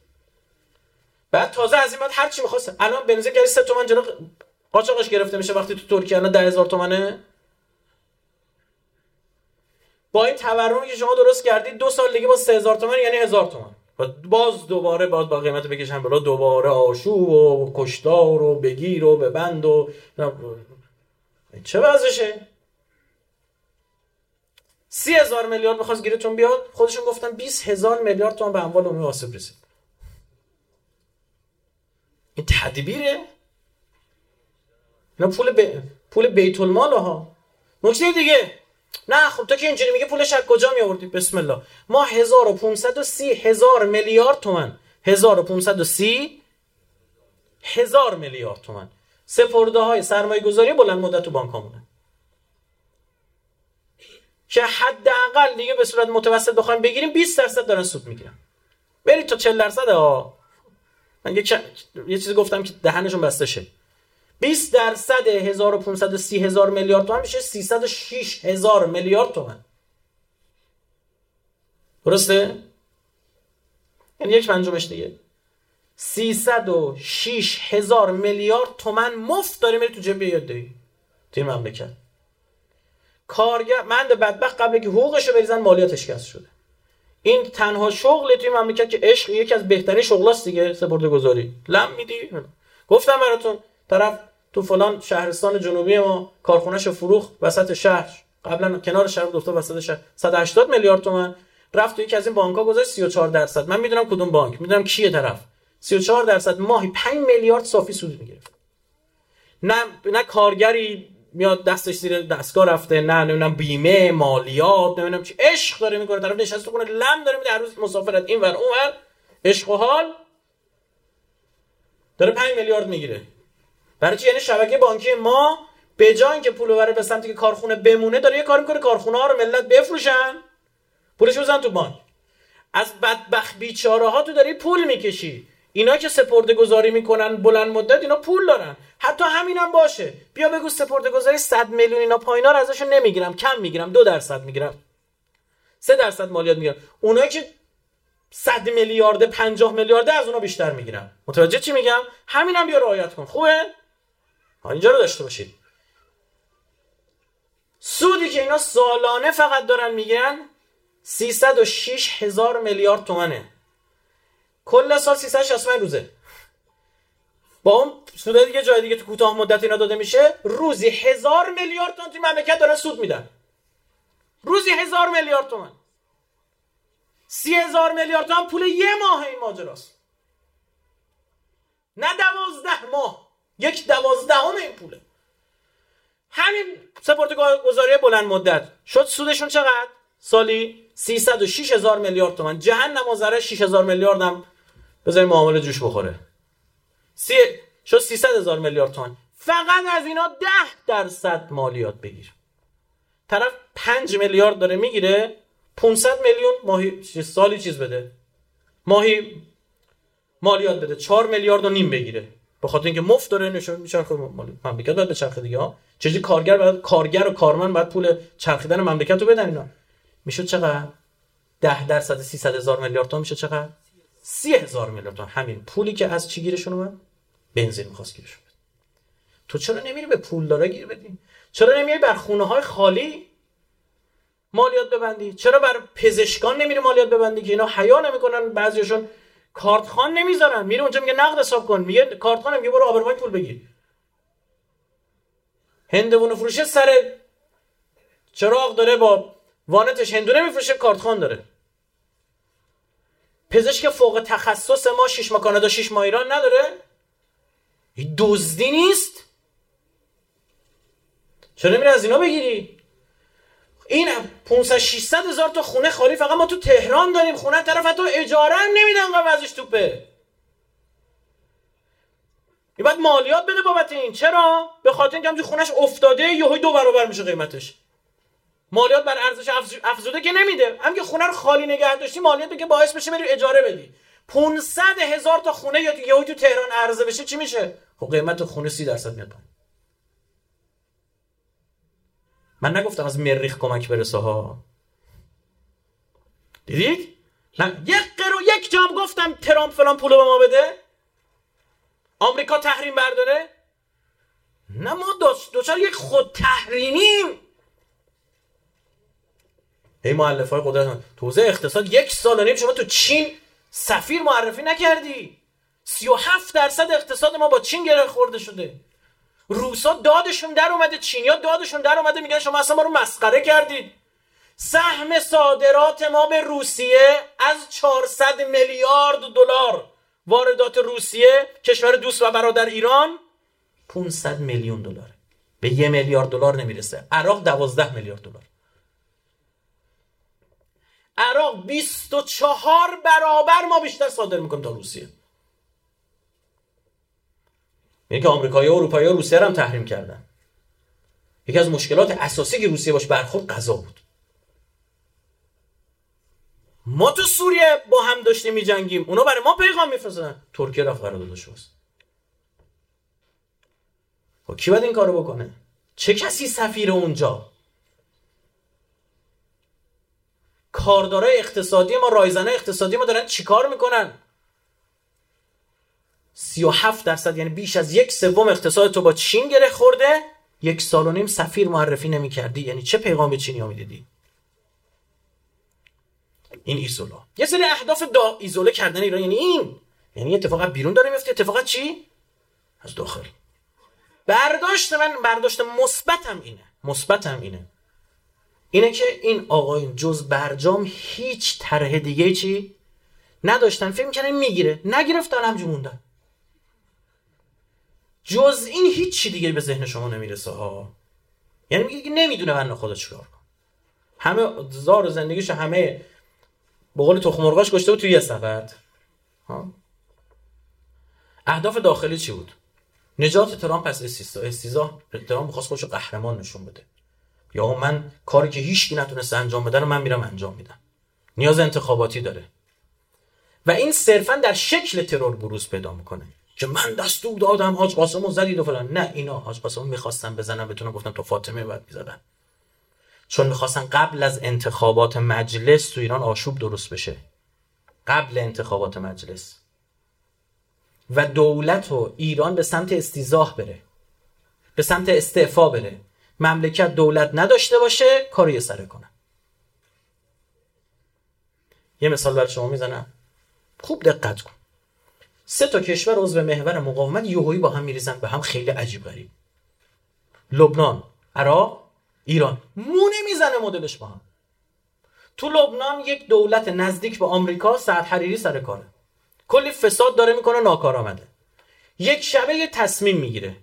[SPEAKER 2] بعد تازه از این بعد هر چی می‌خواست الان بنزین گری 3 تومن جلو قاچاقش گرفته میشه وقتی تو ترکیه الان 10000 تومنه؟ با این تورمی که شما درست کردید دو سال دیگه با 3000 تومن یعنی 1000 تومن. باز دوباره باز با قیمت بکشن بالا. دوباره آشوب و کشتار و بگیر و ببند و چه وضعشه؟ سی هزار میلیارد می‌خواست گیرتون بیاد. خودشون گفتن 20 هزار میلیارد تومان به اموال عمومی آسیب رسید این تدبیره. اینا پول ب... پول بیت المال ها نکته دیگه نه خب تو که اینجوری میگه پولش از کجا می بسم الله. ما 1530 هزار میلیارد تومن 1530 هزار میلیارد تومن سپرده های سرمایه گذاری بلند مدت تو بانک همونه که حداقل دیگه به صورت متوسط بخوایم بگیریم 20 درصد دارن سود می‌گیرن. برید تا 40 درصد ها من یه, یه چیزی گفتم که دهنشون بسته شه. 20 درصد 1530 هزار میلیارد تومن میشه 306 هزار میلیارد تومن. درسته؟ یعنی یک پنجمش دیگه. 306 هزار میلیارد تومن مفت داری میری تو جیب یاد داری تیم مملکت. کارگر مند بدبخت قبل که حقوقش رو بریزن مالیاتش کسر شده. این تنها شغل توی مملکت که عشق یکی از بهترین شغلاست دیگه سپرده گذاری لم میدی؟ گفتم براتون طرف تو فلان شهرستان جنوبی ما کارخونهش فروخ وسط شهر. قبلا کنار شهر گفته وسط شهر. 180 میلیارد تومان رفت تو یکی از این بانک ها گذاشت 34 درصد. من می‌دونم کدوم بانک. می‌دونم کیه طرف. 34 درصد ماهی 5 میلیارد صافی سود می‌گرفت. نه نه کارگری میاد دستش زیر دستگاه رفته نه نمی‌دونم بیمه مالیات نمی‌دونم چی. عشق داره می‌کنه. طرف نشسته کنه لم داره میده هر روز مسافرت این ور اون ور عشق و حال. داره 5 میلیارد می‌گیره. برای چی؟ یعنی شبکه بانکی ما به جای اینکه پول بره به سمتی که کارخونه بمونه داره یه کار می‌کنه کارخونه ها رو ملت بفروشن. پولش بزن تو بانک. از بدبخت بیچاره ها تو داری پول می‌کشی. اینا که سپرده گذاری می‌کنن بلند مدت اینا پول دارن. حتی همینم هم باشه. بیا بگو سپرده گذاری 100 میلیون اینا پایینا رو ازشون نمی‌گیرم. کم می‌گیرم. دو درصد می‌گیرم. سه درصد مالیات می‌گیرم. اونایی که 100 میلیارد 50 میلیارد از اونا بیشتر می‌گیرم. متوجه چی میگم؟ همینم هم بیا رعایت کن. خوبه؟ اینجا رو داشته باشید. سودی که اینا سالانه فقط دارن می‌گیرن 306 هزار میلیارد تومنه. کل سال 365 روزه. با اون سود دیگه جای دیگه تو کوتاه مدت اینا داده میشه روزی هزار میلیارد تومن توی مملکت دارن سود میدن. روزی هزار میلیارد تومن. سی هزار میلیارد تومن پول یه ماه این ماجراست. نه دوازده ماه. یک دوازدهم این پوله. همین سپورت گذاری بلند مدت. شد سودشون چقدر؟ سالی 306 هزار میلیارد تومن جهنم و ذره 6 هزار میلیارد هم بذاریم معامله جوش بخوره. سی... شد 300 هزار میلیارد تومن فقط از اینا 10 درصد مالیات بگیر. طرف 5 میلیارد داره می‌گیره 500 میلیون ماهی سالی چیز بده. ماهی مالیات بده. 4 میلیارد و نیم بگیره. به خاطر اینکه مفت داره نشون میچرخه مملکت باید به چرخه دیگه ها. چجوری کارگر باید کارگر و کارمند باید پول چرخیدن مملکت رو بدن اینا؟ میشه چقدر؟ 10 درصد 300 هزار میلیارد تومان میشه چقدر؟ 30 هزار میلیارد تومان همین پولی که از چی گیرشون اومد؟ بنزین می‌خواست گیرشون بده. تو چرا نمیری به پول داره گیر بدی؟ چرا نمیای بر خونه های خالی مالیات ببندی؟ چرا بر پزشکان نمیری مالیات ببندی که اینا حیا نمی‌کنن؟ بعضیشون کارتخان نمی‌ذارن. میره اونجا میگه نقد حساب کن. میگه کارتخان میگه برو آبرمای پول بگیر. هندوونه فروشه سر چراغ داره با وانتش. هندونه میفروشه کارتخان داره. پزشک فوق تخصص ما شش ماه کانادا شش ماه ایران نداره. دزدی نیست. چرا نمیره از اینا بگیری؟ این 500 600 هزار تا خونه خالی فقط ما تو تهران داریم خونه طرف حتی اجاره هم نمیدن قبضش توپه این باید مالیات بده بابت این. چرا؟ به خاطر اینکه خونش افتاده یهو دو برابر میشه قیمتش. مالیات بر ارزش افزوده که نمیده. هم که خونه رو خالی نگه داشتی مالیات که باعث بشه بری اجاره بدی. 500 هزار تا خونه یا تو تهران عرضه بشه چی میشه؟ خب قیمت خونه 30 درصد میاد پایین. من نگفتم از مریخ کمک برسه ها دیدید نه یک قرو یک جام گفتم ترامپ فلان پولو به ما بده. آمریکا تحریم برداره. نه ما دوچار یک خود تحریمیم. هی معلف های قدرت تو حوزه اقتصاد یک سال نیم شما تو چین سفیر معرفی نکردی. 37 درصد اقتصاد ما با چین گره خورده شده. روسا دادشون در اومده چینیا دادشون در اومده میگن شما اصلا ما رو مسخره کردید. سهم صادرات ما به روسیه از 400 میلیارد دلار. واردات روسیه کشور دوست و برادر ایران 500 میلیون دلار به یه میلیارد دلار نمی‌رسه. عراق 12 میلیارد دلار. عراق 24 برابر ما بیشتر صادر می‌کنیم تا روسیه. یعنی که آمریکایی و اروپایی و روسیه هم تحریم کردن. یکی از مشکلات اساسی که روسیه باش برخورد غذا بود. ما تو سوریه با هم داشتیم می جنگیم اونا برای ما پیغام میفرستن ترکیه رفت قراردادش واسه خب کی باید این کارو بکنه؟ چه کسی سفیر اونجا؟ کاردارای اقتصادی ما رایزنه اقتصادی ما دارن چیکار می‌کنن؟ 37 درصد یعنی بیش از یک سوم اقتصاد تو با چین گره خورده. یک سال و نیم سفیر معرفی نمی کردی. یعنی چه پیغام به چینی می‌دیدی؟ این ایزولا. یه سری اهداف دا ایزوله کردن ایران. یعنی این. یعنی اتفاقا بیرون داره میفته. اتفاقا چی؟ از داخل. برداشت من برداشت مثبتم اینه. مثبتم اینه. اینه که این آقایون جز برجام هیچ طرح دیگه چی نداشتن. فکر می‌کنن می‌گیره. نگرفتن همجور موندن. جز این هیچ چی دیگه به ذهن شما نمی‌رسه ها یعنی میگه نمی‌دونه من خدا چیکار کنه همه زار زندگیش همه به قول تخم مرغاش گشته بود توی یه سفر. ها؟ اهداف داخلی چی بود؟ نجات ترامپ از استیزا استیزا ترامپ می‌خواست خودش قهرمان نشون بده. یا من کاری که هیچکی نتونست انجام بده رو من میرم انجام میدم. نیاز انتخاباتی داره. و این صرفا در شکل ترور بروز پیدا می‌کنه. که من دستور دادم حاج قاسم زدید و فلان. نه اینا حاج قاسم می‌خواستن بزنن بتونن گفتم تو فاطمه بعد می‌زدن. چون می‌خواستن قبل از انتخابات مجلس تو ایران آشوب درست بشه. قبل انتخابات مجلس. و دولت و ایران به سمت استیزاه بره. به سمت استعفا بره. مملکت دولت نداشته باشه کاری سره کنه. یه مثال برای شما می‌زنم. خوب دقت کن. سه تا کشور عضو محور مقاومت یوهایی با هم میریزن به هم خیلی عجیب غریب. لبنان عراق ایران. مونه می‌زنه مدلش با هم. تو لبنان یک دولت نزدیک به آمریکا سعد حریری سر کاره. کلی فساد داره می‌کنه ناکارآمده. یک شبه یه تصمیم می‌گیره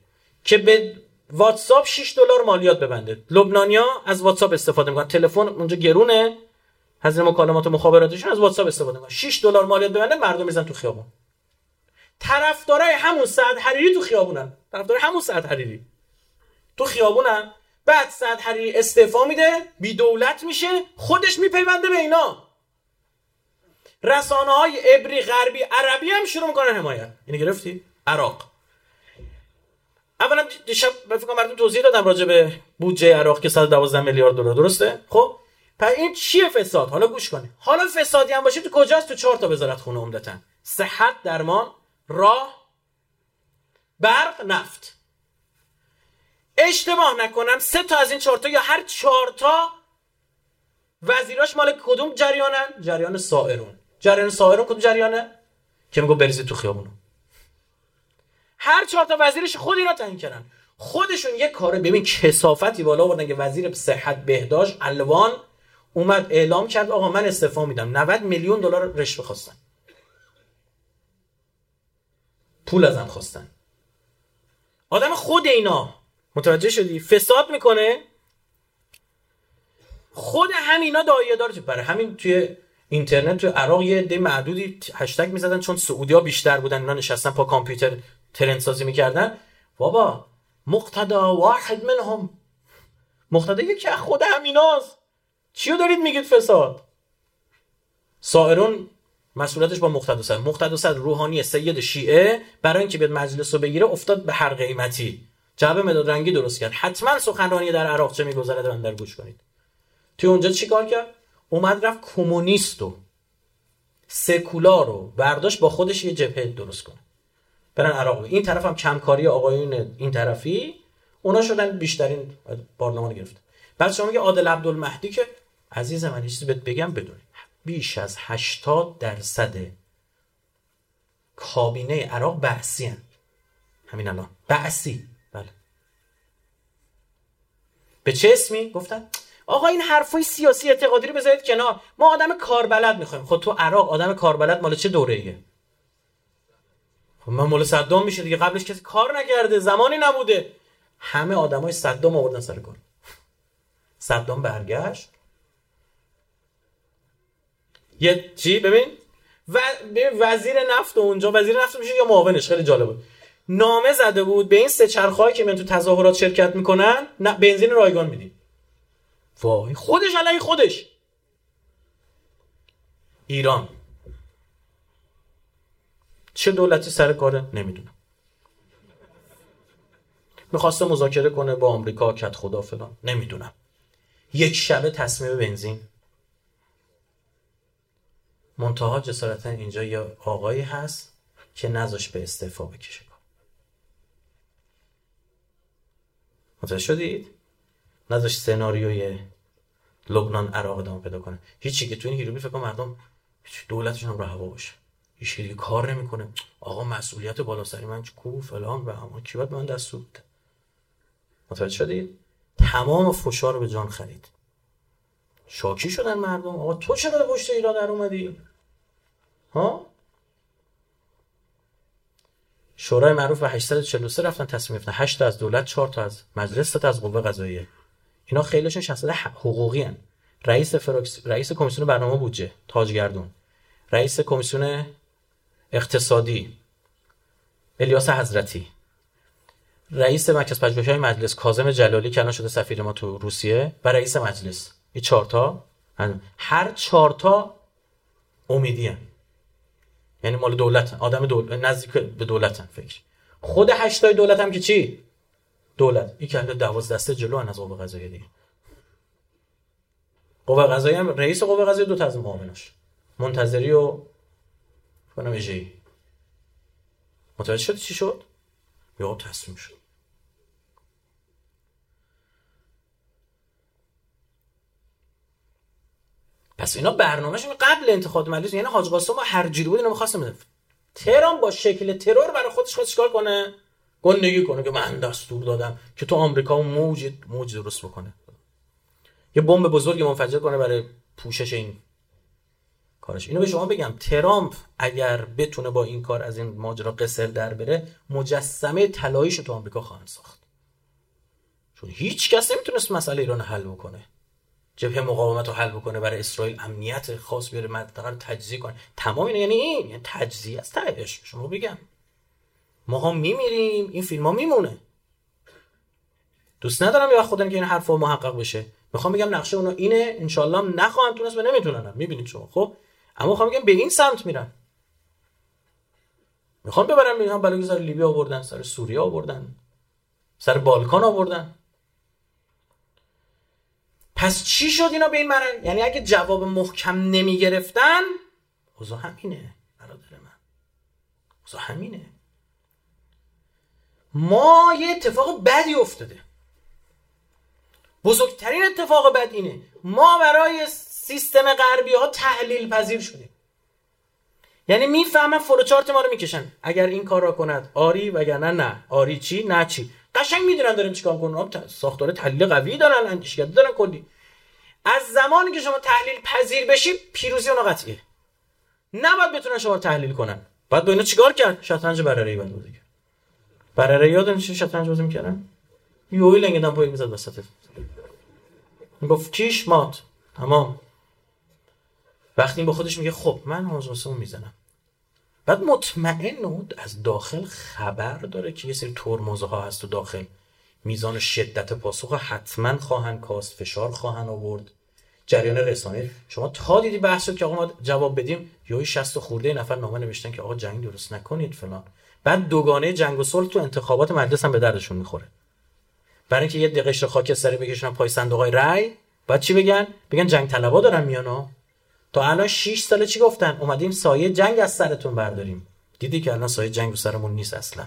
[SPEAKER 2] که به واتساپ 6 دلار مالیات ببنده. لبنانیا از واتساپ استفاده می‌کنن. تلفن اونجا گرونه. هزینه مکالمات و مخابراتشون از واتساپ استفاده می‌کنن. 6 دلار مالیات ببنده مردم میزن تو خیابون. طرفدارای همون سعد حریری تو خیابونن. طرفدار همون سعد حریری. تو خیابونن. بعد سعد حریری استعفا میده بی دولت میشه خودش میپیونده به اینا. رسانه های ابری غربی عربی هم شروع می‌کنن حمایت. اینو گرفتی؟ عراق. اولا دیشب فکر براتون توضیح دادم راجع به بودجه عراق که 112 میلیارد دلار. درسته؟ خب. پس این چیه فساد؟ حالا گوش کنید. حالا فسادی هم باشه تو کجاست؟ تو چهار تا وزارت خونه عمدتا. صحت درمان. راه برق نفت. اشتباه نکنم سه تا از این چهار تا یا هر چهار تا وزیراش مال کدوم جریانن جریان سائرون. جریان سائرون کدوم جریانه؟ که میگو بریزید تو خیابونو. هر چهار تا وزیرش خود اینا تعیین کردن. خودشون یه کاره. ببین کسافتی بالا آوردن که وزیر صحت بهداشت الوان اومد اعلام کرد آقا من استعفا میدم. 90 میلیون دلار رشوه خواستن. پول ازم خواستن. آدم خود اینا. متوجه شدی؟ فساد می‌کنه. خود همینا دایه داره برای همین توی اینترنت توی عراق یه عده معدودی هشتگ می‌زدن چون سعودی ها بیشتر بودن. اینا نشستن پا کامپیوتر ترند سازی می‌کردن. بابا مقتدا واحد منهم. مقتدا یکی از خود همیناست. چیو دارید میگید فساد؟ سائرون مسئولیتش با مقتدا صدر روحانی سید شیعه برای اینکه بیاد مجلس رو بگیره افتاد به هر قیمتی جعبه مداد رنگی درست کرد. حتما سخنرانی در عراق چه میگذره من در گوش کنید. توی اونجا چیکار کرد؟ اومد رفت کمونیست و سکولار رو برداشت با خودش یه جبهه درست کنه. برن عراق. این طرف هم کمکاری آقایون این طرفی. اونا شدن بیشترین پارلمان گرفت. بعد شما میگه عادل عبدالمهدی که عزیز من چیزی بهت بگم بدونی. بیش از 80 درصد کابینه عراق بحثی هن. همین الان. بحثی. بله. به چه اسمی گفتن؟ آقا این حرفای سیاسی اعتقادی رو بذارید کنار. ما آدم کاربلد می‌خوایم. خب تو عراق آدم کاربلد مال چه دوره ایه خب من مال صدام میشه دیگه. قبلش کسی کار نکرده. زمانی نبوده. همه آدمای صدام آوردن سر کار. صدام برگشت. یه چی؟ ببین و وزیر نفت اونجا وزیر نفت میشه یا معاونش؟ خیلی جالب بود. نامه زده بود به این سه چرخهایی که من تو تظاهرات شرکت می‌کنن نه بنزین رایگان میدیم وای خودش علیه خودش. ایران. چه دولتی سر کاره؟ نمی‌دونم. می‌خواسته مذاکره کنه با آمریکا کت خدا فلان. نمی‌دونم. یک شبه تصمیم بنزین. منتها جسارتا اینجا یه آقایی هست که نذاش به استعفا بکشه. متوجه شدید؟ نذاش سناریوی لبنان عراق ادامه پیدا کنه. هیچی که تو این هیروگلیف فکر مردم دولتشون هم رو باشه. هیچ دیگه کار نمی‌کنه. آقا مسئولیت بالا سری من کو فلان و اما کی باید من دست متوجه شدید؟ تمام فشار به جان خرید. شاکی شدن مردم. آقا تو چرا پشت ایران در اومدی؟ ها؟ شورای معروف به 843 رفتن تصمیم گرفتن. 8 تا از دولت 4 تا از مجلس تا از قوه قضاییه. اینا خیلیشون شخصیت حقوقی هن. رئیس فروکس... رئیس کمیسیون برنامه بودجه تاجگردون. رئیس کمیسیون اقتصادی الیاس حضرتی. رئیس مرکز پژوهش‌های مجلس کاظم جلالی که الان شده سفیر ما تو روسیه و رئیس مجلس. این چهار تا. هر چهار تا امیدی یعنی مال دولت آدم دولت نزدیک به دولتن فکر. خود هشتای دولت هم که چی؟ دولت. این کنده دوازده دسته جلو از قوه قضاییه دیگه. قوه قضاییه هم رئیس قوه قضاییه دو تا از معاوناش منتظری و کنم اجی متوجه شد چی شد؟ یا تصمیم شد. پس اینا برنامهشون قبل انتخاب مجلس یعنی حاج قاسم هر جوری بود اینا می‌خواستم تهران با شکل ترور برای خودش خواست چیکار کنه؟ گندگی کنه که من دستور دادم که تو آمریکا موج موج درست بکنه. یه بمب بزرگی منفجر کنه برای پوشش این کارش. اینو به شما بگم ترامپ اگر بتونه با این کار از این ماجرا قصر در بره مجسمه طلاییش تو آمریکا خواهند ساخت. چون هیچ کس نمی‌تونست مسئله ایران حل بکنه. جبهه مقاومت رو حل بکنه برای اسرائیل امنیت خاص بیاره منطقه رو تجزیه کنه. تمام اینا یعنی این یعنی تجزیه از تهش. شما بگم. ما هم میمیریم این فیلم ها میمونه. دوست ندارم یا خودم که این حرفا محقق بشه. می‌خوام بگم نقشه اونا اینه. انشالله نخواهم تونست و نمی‌تونن می‌بینید شما. خب؟ اما می‌خوام بگم به این سمت میرن. می‌خوام ببرم اینها بلکه سر لیبی آوردن سر سوریه آوردن سر بالکان آوردن. پس چی شد اینا به این مرن یعنی اگه جواب محکم نمی گرفتن اوضاع همینه برادر من. اوضاع همینه. ما یه اتفاق بدی افتاده. بزرگترین اتفاق بد اینه. ما برای سیستم غربی ها تحلیل پذیر شدیم. یعنی می‌فهمن فلوچارت ما رو می‌کشن. اگر این کار را کند آری وگرنه نه. آری چی؟ نه چی؟ قشنگ می‌دونن داریم چیکار کنیم ساختار تحلیل قوی دارن اندیشکده دارن کلی. از زمانی که شما تحلیل پذیر بشی پیروزی اون قطعیه. نباید بتونن شما تحلیل کنن. بعد با اینا چیکار کرد؟ شطرنج برره بعد بازی کرد برره یادن چه شطرنج بازی می‌کردن؟ یوی لنگدن پای می‌زد وسط. گفت کیش مات. تمام. وقتی این با خودش میگه خب من حاج می‌زنم. بعد مطمئن از داخل خبر داره که یه سری ترمزه ها هست تو داخل. میزان شدت پاسخ حتما خواهند کاست فشار خواهند آورد. جریان رسانه. شما تا دیدی بحث که آقا ما جواب بدیم یهو 60 خورده نفر نامه نوشتن که آقا جنگ درست نکنید فلان. بعد دوگانه جنگ و صلح تو انتخابات مجلس هم به دردشون می‌خوره. برای اینکه یه دقیقه خاکستری بکشن پای صندوق رای بعد چی بگن؟ بگن جنگ طلبا دارن میانا تا الان 6 ساله چی گفتن؟ اومدیم سایه جنگ از سرتون برداریم. دیدی که الان سایه جنگ سرمون نیست اصلا.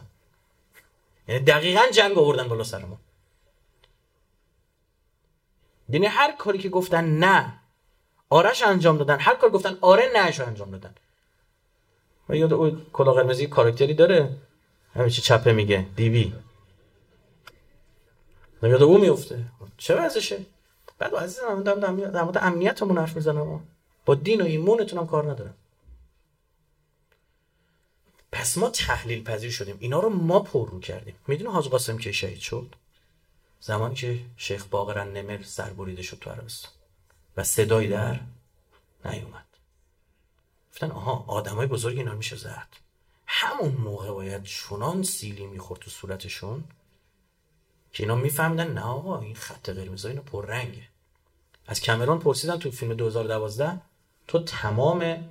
[SPEAKER 2] یعنی دقیقا جنگ آوردن بالا سرمون یعنی هر کاری که گفتن نه آرش انجام دادن. هر کار گفتن آره نهش انجام دادن. و یاد او کلا قرمزی کاراکتری داره. چی چپه میگه. بی یاد او میفته. چه وضعشه؟ بعد عزیزم در مورد امنیتمون حرف می‌زنم. با دین و ایمونتون کار ندارم. پس ما تحلیل پذیر شدیم. اینا رو ما پر رو کردیم. می‌دونه حاج قاسم که شهید شد؟ زمانی که شیخ باقرن نمر سربریده شد تو عربستان. و صدایی در نیومد. گفتن آها آدمای بزرگ اینا میشه زد همون موقع باید چنان سیلی می‌خورد تو صورتشون که اینا میفهمیدن نه آقا این خط قرمز اینا رنگه از کمرون پرسیدن تو فیلم 2012 تو تمام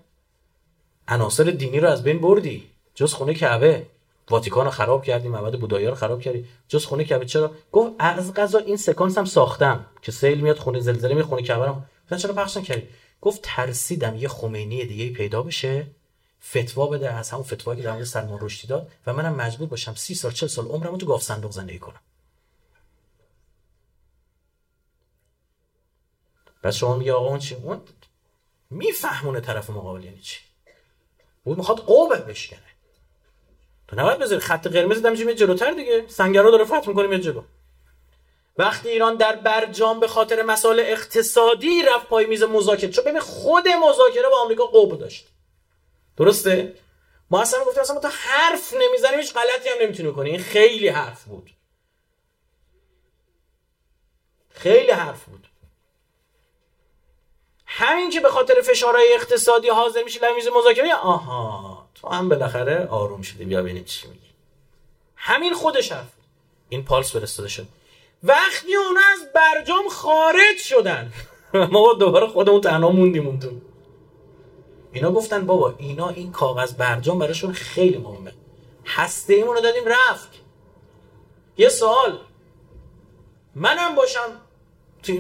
[SPEAKER 2] عناصر دینی رو از بین بردی. جز خونه کعبه. واتیکان رو خراب کردی معبد بودایا رو خراب کردی جز خونه کعبه. چرا؟ گفت از قضا این سکانس هم ساختم که سیل میاد خونه زلزله می خونه کعبه رو چرا پخش کردی گفت ترسیدم یه خمینی دیگه پیدا بشه فتوا بده از همون فتوایی که در مورد سلمان رشدی داد و منم مجبور باشم سی سال چل سال عمرمو تو گاف صندوق زندگی کنم. پس شما میگه آقا اون چی؟ اون میفهمونه طرف مقابل یعنی چی. اون می‌خواد قوبه بشکنه. تو نباید بذاری خط قرمز دمیش میاد جلوتر دیگه. سنگرا داره فتح می‌کنه میاد جلو. وقتی ایران در برجام به خاطر مسائل اقتصادی رفت پای میز مذاکره. چون ببین خود مذاکره با آمریکا قوب داشت. درسته؟ ما اصلا گفتیم اصلا تا حرف نمی‌زنیم هیچ غلطی هم نمی‌تونی کنی این خیلی حرف بود. خیلی حرف بود. همین که به خاطر فشارهای اقتصادی حاضر میشه لمیز مذاکره آها. تو هم بالاخره آروم شدی بیا ببینیم چی میگی. همین خودش حرف این پالس فرستاده شد. وقتی اونا از برجام خارج شدن. ما دوباره خودمون تنها موندیم اون تو. اینا گفتن بابا اینا این کاغذ برجام براشون خیلی مهمه. هسته ایمونو دادیم رفت. یه سوال. منم باشم.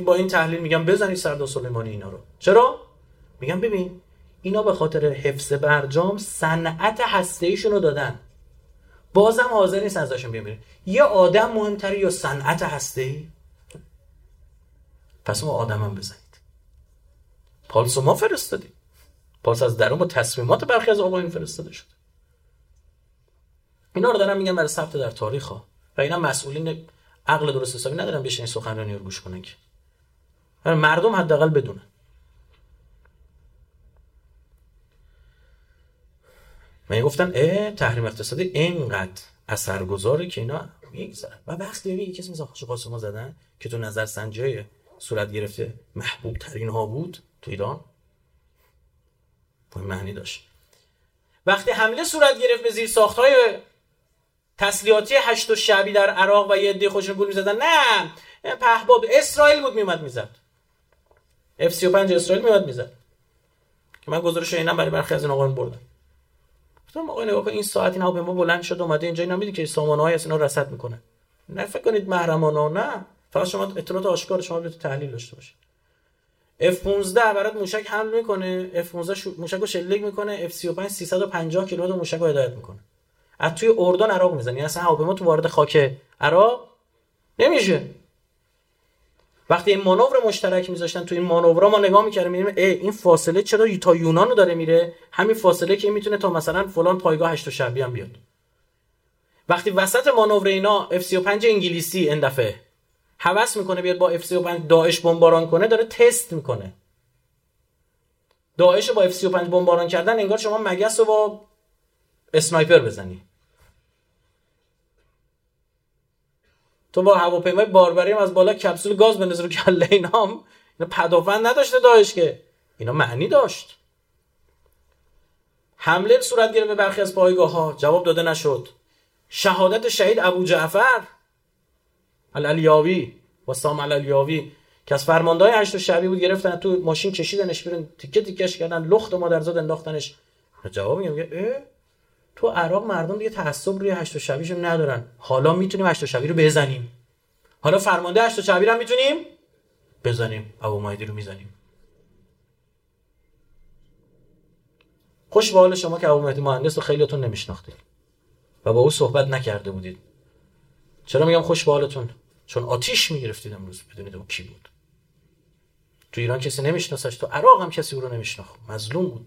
[SPEAKER 2] با این تحلیل میگم بزنید سردار سلیمانی اینا رو. چرا؟ میگم ببین اینا به خاطر حفظ برجام صنعت هسته رو دادن. بازم حاضر نیست ازشون بیان یه آدم مهمتری یا صنعت هسته ای پس ما آدمم بزنید. پالس ما فرستادیم. پالس از درون با تصمیمات برخی از آقایون فرستاده شد. اینا رو دارم میگم برای ثبت در تاریخ ها. و اینا مسئولین عقل درست حسابی ندارن بشین سخنرانی رو گوش کنن که. مردم حداقل بدونن. من گفتن اه تحریم اقتصادی اینقدر اثرگذاره که اینا میگذرن. و وقتی ببین کسی مثل حاج قاسم زدن که تو نظر سنجی صورت گرفته محبوب ترین ها بود تو ایران. معنی داشت. وقتی حمله صورت گرفت به زیر ساختهای تسلیحاتی هشت و شبی در عراق و یه عده خودشون گول می‌زدن نه پهباد اسرائیل بود میومد می‌زد. F35 اسرائیل میاد می‌زد. که من گزارش اینم برای برخی از این آقایون بردم. گفتم آقا نگاه کن این ساعت این هواپیما بلند شد اومده اینجا اینا میدی که سامانه از اینا رصد می‌کنه. نه فکر کنید محرمانه نه. فقط شما اطلاعات آشکار شما به تحلیل داشته باشید F15 برات موشک حمل می‌کنه. F15 موشک رو شلیک می‌کنه. F35 350 کیلومتر موشک رو هدایت می‌کنه. از توی اردن عراق می‌زنی. اصلا هواپیما تو وارد خاک عراق؟ نمیشه. وقتی این مانور مشترک میذاشتن تو این مانورا ما نگاه می‌کردیم می‌بینیم این فاصله چرا تا یونان رو داره میره؟ همین فاصله که می‌تونه تا مثلا فلان پایگاه هشت شبی هم بیاد. وقتی وسط مانور اینا F35 انگلیسی این هوس می‌کنه بیاد با F35 داعش بمباران کنه داره تست می‌کنه. داعش با F35 بمباران کردن انگار شما مگس رو با اسنایپر بزنی. تو با هواپیمای باربری از بالا کپسول گاز بندازی رو کله اینا هم اینا پدافند نداشته داعش که. اینا معنی داشت. حمله صورت گرفت به برخی از پایگاه ها جواب داده نشد. شهادت شهید ابو جعفر الالیاوی و سام الالیاوی که از فرماندهای هشت شبی بود گرفتن تو ماشین کشیدنش بیرون تیکه تیکش کردن لخت مادرزاد انداختنش. جواب میگم تو عراق مردم دیگه تعصب روی هشت شبیشون ندارن. حالا می‌تونیم هشت شبی رو بزنیم. حالا فرمانده هشت شبی رو می‌تونیم بزنیم. ابو مایدی رو می‌زنیم. خوش به حال شما که ابو مهدی مهندس رو خیلیتون نمیشناختید و با او صحبت نکرده بودید. چرا میگم خوش به حالتون؟ چون آتیش می‌گرفتید امروز بدونید او کی بود. تو ایران کسی نمیشناسش تو عراق هم کسی او رو نمیشناخت. مظلوم بود.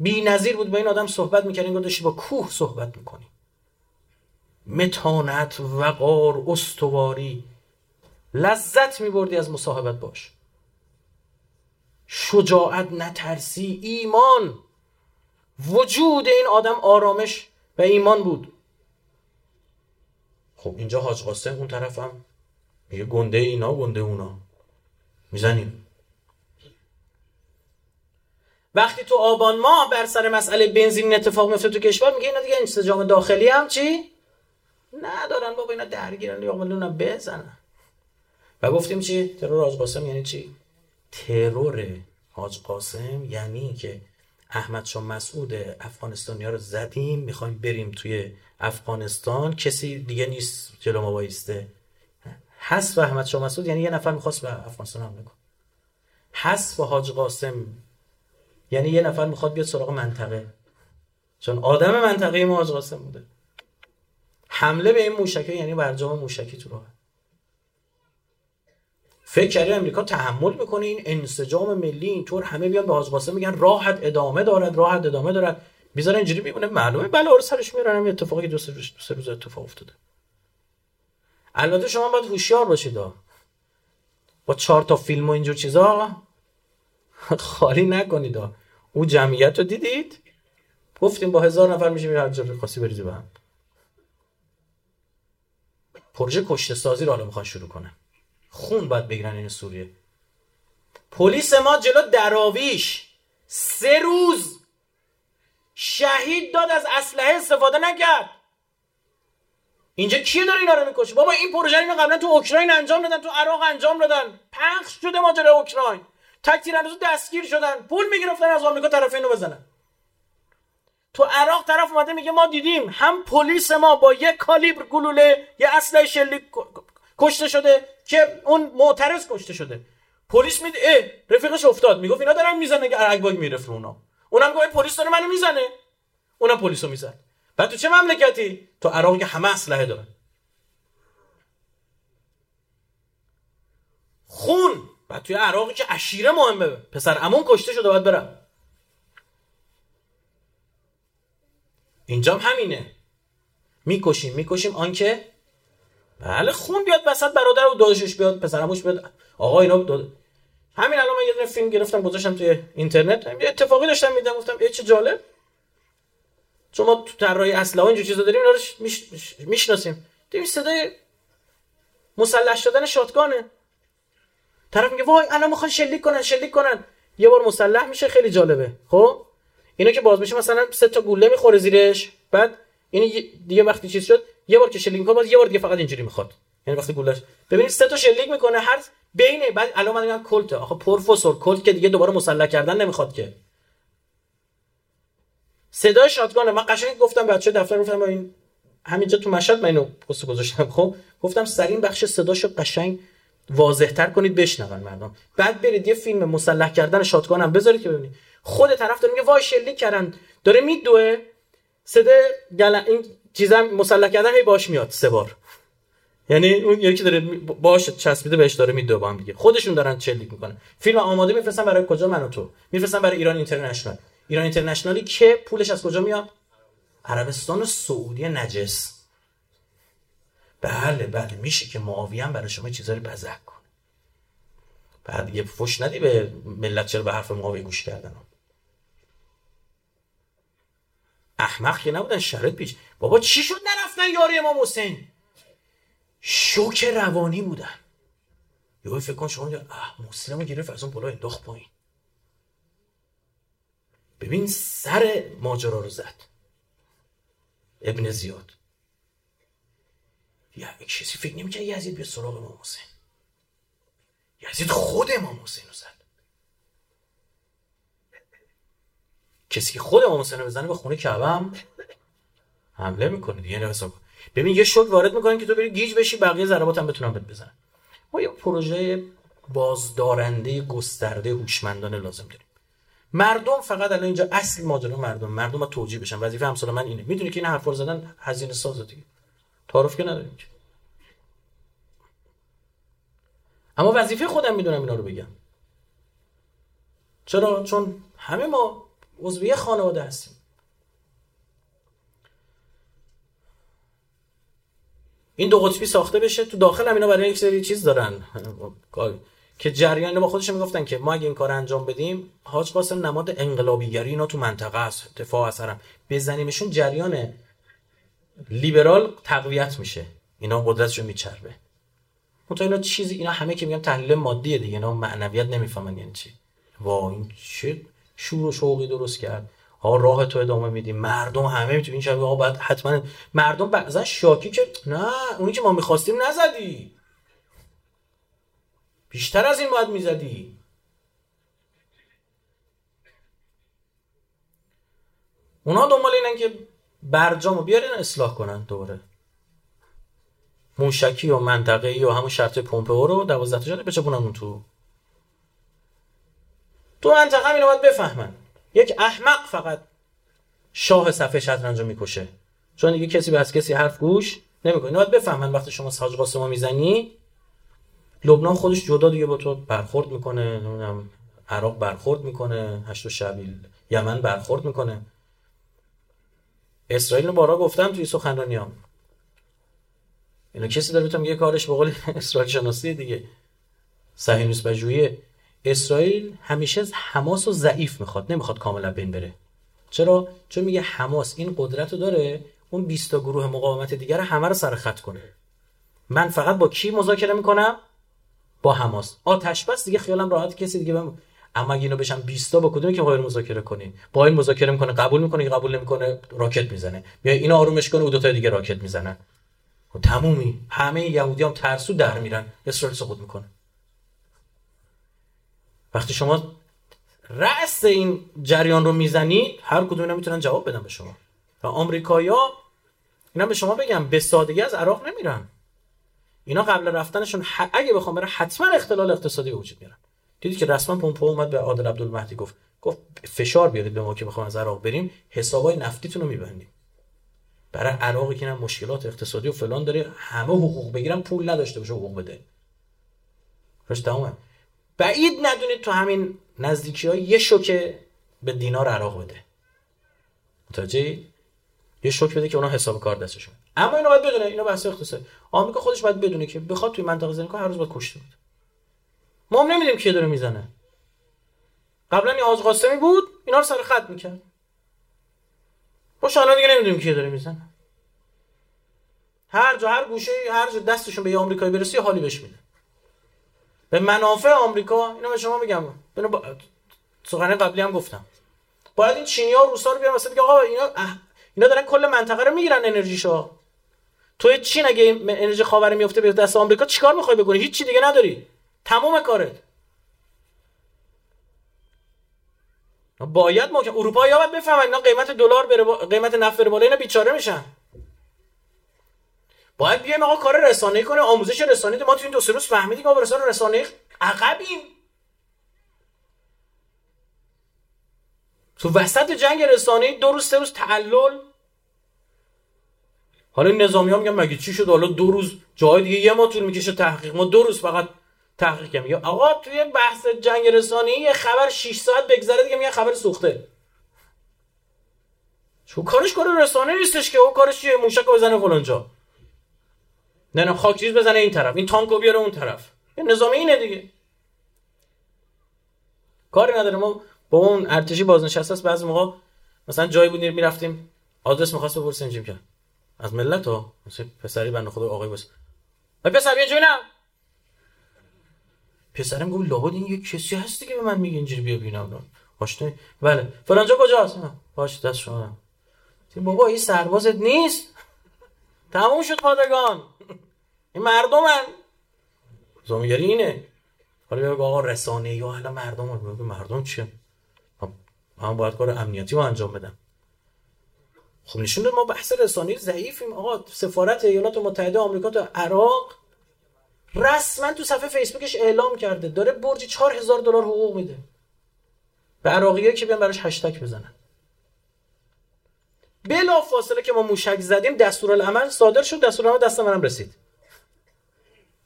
[SPEAKER 2] بی نظیر بود با این آدم صحبت می‌کردی انگار داشتی با کوه صحبت می‌کنی. متانت وقار استواری. لذت میبردی از مصاحبت باش. شجاعت نترسی ایمان. وجود این آدم آرامش و ایمان بود. خب اینجا حاج قاسم اون طرفم میگه گنده اینا گنده اونا. می‌زنیم. وقتی تو آبان ماه بر سر مسئله بنزین اتفاق میفته تو کشور میگه اینا دیگه انسجام داخلی هم چی؟ ندارن. بابا اینا درگیرن. یا قبلون بزنن. و گفتیم چی؟ ترور حاج قاسم یعنی چی؟ ترور حاج قاسم یعنی که احمد شاه مسعود افغانستانی ها رو زدیم می‌خوایم بریم توی افغانستان. کسی دیگه نیست جلو ما بایسته حس و احمد شاه مسعود یعنی یه نفر می‌خواست به افغانستان حمله کنه. حس و حاج قاسم یعنی یه نفر می‌خواد بیاد سراغ منطقه. چون آدم منطقه ما حاج قاسم بوده. حمله به این موشکه یعنی برجام موشکی تو راه. فکر کردی امریکا تحمل می‌کنه این انسجام ملی اینطور همه بیان به قاسم میگن راحت ادامه دارد راحت ادامه دارد. می‌ذاره اینجوری میمونه معلومه بله سرش میارن اتفاقی دو سه روز اتفاق افتاده. البته شما باید هوشیار باشید با چهار تا فیلم و اینجور چیزا خالی نکنید او جمعیت رو دیدید؟ گفتیم با هزار نفر میشه میره هر خاصی بریزی به هم پروژه کشته سازی رو حالا می‌خوان شروع کنه خون باید بگیرن این سوریه. پلیس ما جلو دراویش. سه روز شهید داد از اسلحه استفاده نکرد. اینجا کی داره اینا رو می‌کشه؟ بابا این پروژه اینو قبلا تو اوکراین انجام دادن تو عراق انجام دادن. پخش شده ماجرا اوکراین. تک تیراندازا دستگیر شدن. پول می‌گرفتن از آمریکا طرف اینو بزنن. تو عراق طرف اومده میگه ما دیدیم هم پلیس ما با یک کالیبر گلوله یه اسلحه شلیک کشته شده که اون معترض کشته شده. پلیس میده اه رفیقش افتاد. می‌گفت اینا دارن می‌زنه که ارگباگ می‌رفت اونا. اونم گفت پلیس داره منو می‌زنه. اونم پلیسو می‌زنه. بعد تو چه مملکتی؟ تو عراق که همه اسلحه دارن. خون. بعد توی عراقی که عشیره مهمه. پسر امون کشته شده باید برم. اینجام همینه. می‌کشیم می‌کشیم آنکه بله خون بیاد وسط برادر و داداشش بیاد پسرموش بیاد. آقا اینا داد... همین الان من یه دونه فیلم گرفتم گذاشتم توی اینترنت. یه اتفاقی داشتم میدم گفتم ای چه جالب. چون ما تو طراحی اسلحه اینجور چیزا داریم اینا رو می‌شناسیم. دیدیم صدای مسلح شدن شاتگانه. طرف میگه وای الان می‌خوان شلیک کنن شلیک کنن. یه بار مسلح میشه خیلی جالبه. خب؟ اینا که باز میشه مثلا سه تا گوله می‌خوره زیرش بعد این دیگه وقتی چیز شد یه بار که شلیک می‌کنه باز یه بار دیگه فقط اینجوری می‌خواد. یعنی وقتی گولش ببینید سه تا شلیک می‌کنه هر بینه. بعد الان من میگم کلت آخه پروفسور کلت که دیگه دوباره مسلح کردن نمی‌خواد که. صدای شاتگان من قشنگ گفتم بچه دفتر گفتم این همینجا تو مشهد من اینو پست گذاشتم. خب؟ گفتم سرین بخش صداشو قشنگ واضحتر کنید بشنون مردم. بعد برید یه فیلم مسلح کردن شاتگان هم بذارید که ببینید. خود طرف داره میگه وای شلیک کردن. داره میدوه. صدای گل... این چیزا مسلح کردن هی باش میاد سه بار. یعنی اون یکی داره باش چسبیده بهش داره میدوه با هم دیگه. خودشون دارن چلیک می‌کنن. فیلم آماده میفرستن برای کجا؟ من و تو. میفرستن برای ایران اینترنشنال. ایران اینترنشنالی که پولش از کجا میاد؟ عربستان سعودی نجس. بله بله میشه که معاویه هم برای شما چیزایی بزک کنه. بعد یه فش ندی به ملت چرا به حرف معاویه گوش کردن؟ احمق که نبودن شرط پیش. بابا چی شد نرفتن یاری امام حسین؟ شوک روانی بودن. یه فکر کن شما اه مسلمو گرفت از اون بالا انداخت پایین. ببین سر ماجرا رو زد. ابن زیاد. یا کسی فکر نمی‌کنه یزید به سراغ امام حسین؟ یزید خود امام حسین رو زد. کسی که خود امام حسین رو بزنه به خونه کعبه هم حمله می‌کنه دیگه حساب ببین یه شوک وارد می‌کنن که تو بری گیج بشی بقیه ضربات هم بتونن بهت بزنن. ما یه پروژه بازدارنده گسترده هوشمندانه لازم داریم. مردم فقط الان اینجا اصل ماجرا مردم. مردم توجیه بشن. وظیفه همسال من اینه. می‌دونی که این حرفا زدن هزینه سازه دیگه. تعارف که نداریم اما وظیفه خودم می‌دونم اینا رو بگم. چرا؟ چون همه ما عضوی خانواده هستیم. این دو قطبی ساخته بشه تو داخل هم اینا برای یک سری چیز دارن. که جریان با خودشون می‌گفتن که ما اگه این کار انجام بدیم حاج قاسم نماد انقلابیگری اینا تو منطقه است. دفاع اثرم بزنیمشون جریان لیبرال تقویت میشه. اینا قدرتشو میچربه. منتها اینا چیزی اینا همه که میگن تحلیل مادیه دیگه. اینا معنویت نمی‌فهمن یعنی چی. وا این چه شور و شوقی درست کرد. ها راه تو ادامه میدیم. مردم همه می‌تونن این شبیه ها باید حتما مردم بعضا شاکی که نه اونی که ما می‌خواستیم نزدی. بیشتر از این باید می‌زدی. اونا دنبال اینن که برجامو بیارین اصلاح کنن دوباره. موشکی و منطقه‌ای و همون شرط پومپئو رو 12 تا بچپونن اون تو. تو منطقه اینو باید بفهمن. یک احمق فقط شاه صفحه شطرنج رو می‌کشه. چون دیگه کسی به از کسی حرف گوش نمی‌کنه. باید بفهمن وقتی شما ساج قاسمو می‌زنی لبنان خودش جدا دیگه با تو برخورد می‌کنه نمی‌دونم عراق برخورد می‌کنه هشت و شبیل یمن برخورد می‌کنه. اسرائیل رو بارا گفتم توی سخنرانیام. اینا کسی داره یه کارش به قول اسرائیل شناسی دیگه. صهیونیست و اسرائیل همیشه حماس رو ضعیف می‌خواد نمی‌خواد کاملا بین بره. چرا؟ چون میگه حماس این قدرت رو داره اون 20 تا گروه مقاومت دیگر همه رو سر خط کنه. من فقط با کی مذاکره می‌کنم؟ با حماس. آتش بس دیگه خیالم راحت کسی دیگه بم... اما اگه اینو بشن 20 تا با کدومی که قابل مذاکره کنی؟ با این مذاکره می‌کنه قبول می‌کنه که قبول نمی‌کنه راکت می‌زنه. بیا اینو آرومش کنه و دو تا دیگه راکت می‌زنن. و خب تمومی. همه یهودیام ترسو در میرن. اسرائیل سقوط می‌کنه. وقتی شما رأس این جریان رو می‌زنید هر کدوم اینا می‌تونن جواب بدن به شما. و آمریکایا اینا به شما بگم به سادگی از عراق نمیرن. اینا قبل رفتنشون اگه بخوام برن حتما اختلال اقتصادی وجود میارن. دیدی که رسما پومپو اومد به عادل عبدالمهدی گفت گفت فشار بیارید به ما که بخوام از عراق بریم حسابای نفتیتون رو میبندیم. برای عراقی که مشکلات اقتصادی و فلان داره همه حقوق بگیرن پول نداشته باشه حقوق بده. روش تمامه بعید ندونید تو همین نزدیکی ها یه شوکه به دینار عراق بده. متوجه یه شوک بده که اونا حساب کار دستشون. اما اینو باید بدونه اینو بحث اقتصادی آمریکا خودش باید بدونه که بخواد توی منطقه زنی هر روز باید کشته بود ما هم نمیدیم کی داره می‌زنه. قبلا این حاج قاسمی بود اینا رو سر خط می‌کرد. باشه الان دیگه نمی‌دونیم کی داره می‌زنه. هر جا هر گوشه هر جا دستشون به یه آمریکایی برسه حالی بهش میده. به منافع آمریکا اینو به شما میگم. با... سخنه قبلی هم گفتم. باید این چینی ها روسا رو بیان واسه آقا اینا اینا دارن کل منطقه رو می‌گیرن انرژیشو تو چین اگه انرژی خاور میفته به دست آمریکا چیکار می‌خوای بکنی؟ هیچ چی دیگه نداری. تمام کارت. باید ما که اروپا یا باید بفهمن اینا قیمت دلار بره با... قیمت نفت بره بالا اینا بیچاره میشن. باید بیایم آقا کار رسانه‌ای کنه آموزش رسانه‌ای ما تو این دو سه روز فهمیدیم که رسانه رسانه‌ای عقبیم. تو وسط جنگ رسانه‌ای دو روز سه روز تعلل. حالا نظامی ها میگن مگه چی شد؟ حالا دو روز جای دیگه یه ما طول می‌کشه تحقیق. ما دو روز فقط تحقیق کنیم آقا توی بحث جنگ رسانه‌ای یه خبر 6 ساعت بگذره دیگه میگه خبر سوخته. چون کارش کار رسانه نیستش که او کارش چیه؟ موشک بزنه فلان جا. نه نه خاکریز بزنه این طرف. این تانکو بیاره اون طرف. این نظام اینه دیگه. کاری نداره. ما با اون ارتشی بازنشسته است بعضی موقع مثلا جایی بودیم می‌رفتیم. آدرس می‌خواست بپرسیم چیم کرد از ملت ها؟ مثلا پسری بنده خدا آقای آقای پسر بیا جوینا. پسرم گفت لابد این یه کسی هستی که به من میگه اینجوری بیا ببینم آشنا بله. فلانجا کجاست؟ باش دست شما. بابا این سربازت نیست. تموم شد پادگان. این مردمن. زومیگری اینه. حالا بگو آقا رسانه یا حالا مردم مردم چیه من باید کار امنیتی رو انجام بدم. خب نشون ما بحث رسانه‌ای ضعیفیم. آقا سفارت ایالات متحده آمریکا تو عراق رسما تو صفحه فیسبوکش اعلام کرده. داره برج 4000 دلار حقوق میده. به عراقیه که بیان براش هشتگ بزنن. بلا فاصله که ما موشک زدیم دستورالعمل صادر شد. دستورالعمل دست منم رسید.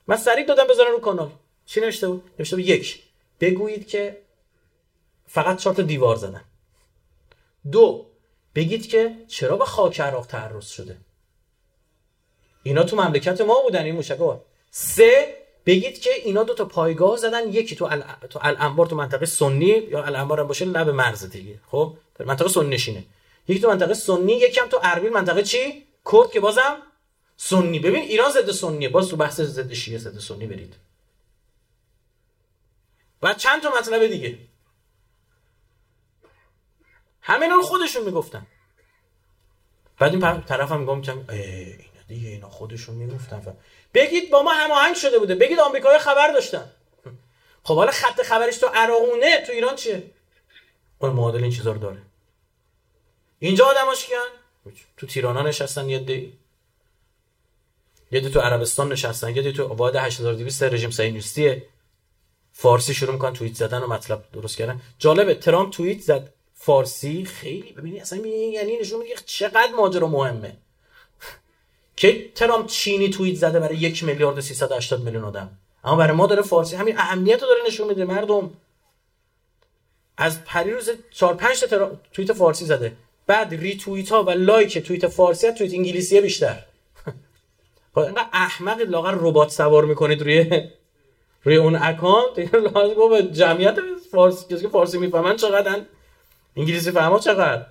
[SPEAKER 2] من سریع دادم بزنن رو کانال. چی نوشته بود؟ نوشته بود یک بگویید که فقط چهار دیوار زدن. دو بگید که چرا به خاک عراق تعرض شده. اینا تو مملکت ما بودن این موشکا سه بگید که اینا دو تا پایگاه زدن یکی تو ال... تو الانبار تو منطقه سنی یا الانبار هم باشه لب مرز دیگه. خب؟ منطقه سنی نشینه. یکی تو منطقه سنی یکم تو اربیل منطقه چی؟ کرد که بازم سنی. ببین ایران ضد سنیه. باز تو بحث ضد شیعه ضد سنی برید. و چند تا مطلب دیگه. همین رو خودشون می‌گفتن. بعد این طرف هم میگم دیگه اینا خودشون می‌گفتن بگید با ما هماهنگ شده بوده. بگید آمریکایی خبر داشتن. خب حالا خط خبرش تو عراقونه تو ایران چیه؟ اون معادل این چیزا رو داره. اینجا آدماش کیان؟ تو تیرانا نشستن یه دی. یه دی تو عربستان نشستن یه دی تو آباد 8200 رژیم صهیونیستی فارسی شروع می‌کنن توییت زدن و مطلب درست کردن. جالبه ترامپ توییت زد. فارسی خیلی ببینی اصلا یعنی نشون میده چقدر ماجرا مهمه. که ترامپ چینی توییت زده برای یک میلیارد 380 میلیون آدم. اما برای ما داره فارسی همین اهمیت رو داره نشون میده مردم. از پریروز 4 5 تا توییت فارسی زده. بعد ری توییت ها و لایک توییت فارسی توییت انگلیسی بیشتر. اینقدر احمق لاغر ربات سوار می‌کنید روی روی اون اکانت لازم گفت جمعیت فارسی که فارسی می‌فهمن چقدر انگلیسی فهمه چقدر؟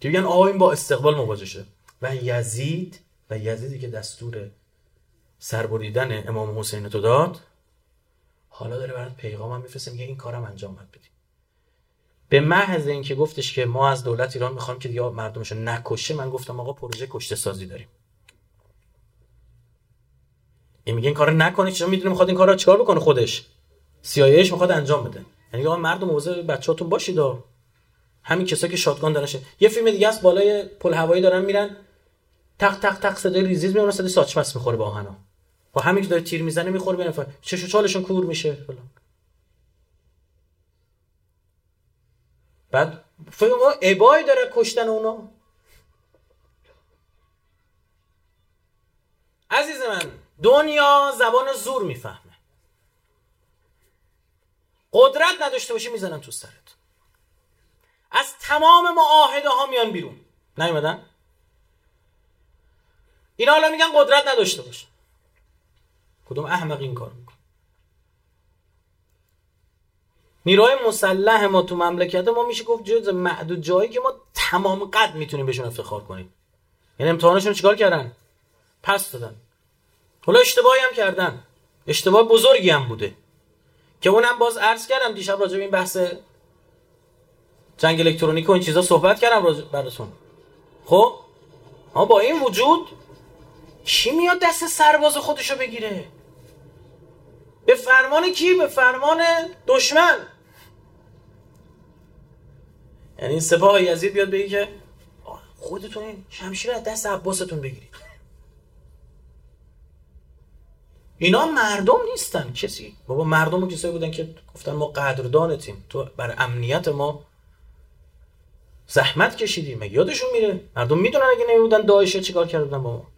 [SPEAKER 2] که بگن آقا این با استقبال مواجه شده و یزید و یزیدی که دستور سربریدن امام حسین تو داد حالا داره برات پیغام هم میفرسته میگه این کارم انجام باید بدیم به محض اینکه گفتش که ما از دولت ایران می‌خوام که دیگه مردمشو نکشه من گفتم آقا پروژه کشته سازی داریم. این میگه این کارو نکنه چون می‌دونه می‌خواد این کارو چیکار بکنه خودش؟ سیایش می‌خواد انجام بده. یعنی آقا مردم موضوع بچه‌هاتون باشید و همین کسایی که شاتگان دارن یه فیلم دیگه است بالای پل هوایی دارن میرن. تق تق تق صدای ریزیز میونه صدای ساچمس می‌خوره با آهنا با همین که داره تیر می‌زنه می‌خوره به نفر. چشو چالشون کور میشه. فلان. بعد فکر ابای داره کشتن اونا. عزیز من دنیا زبان زور می‌فهمه. قدرت نداشته باشی می‌زنن تو سرت. از تمام معاهده ها میان بیرون. نیومدن؟ اینا حالا میگن قدرت نداشته باشه. کدوم احمق این کار میکن نیروهای مسلح ما تو مملکت ما میشه گفت جز معدود جایی که ما تمام قد می‌تونیم بهشون افتخار کنیم. یعنی امتحانشون چیکار کردن؟ پس دادن. حالا اشتباهی هم کردن. اشتباه بزرگی هم بوده. که اونم باز عرض کردم دیشب راجع به این بحث جنگ الکترونیک و این چیزا صحبت کردم براتون. خب؟ اما با این وجود کی میاد دست سرباز خودشو بگیره؟ به فرمان کی؟ به فرمان دشمن. یعنی سپاه یزید بیاد بگی که خودتون این شمشیر از دست عباستون بگیرید. اینا مردم نیستن. کسی بابا مردم کسایی بودن که گفتن ما قدردانتیم. تو بر امنیت ما زحمت کشیدیم. یادشون میره؟ مردم می‌دونن اگه نمیبودن داعش چیکار کردن با ما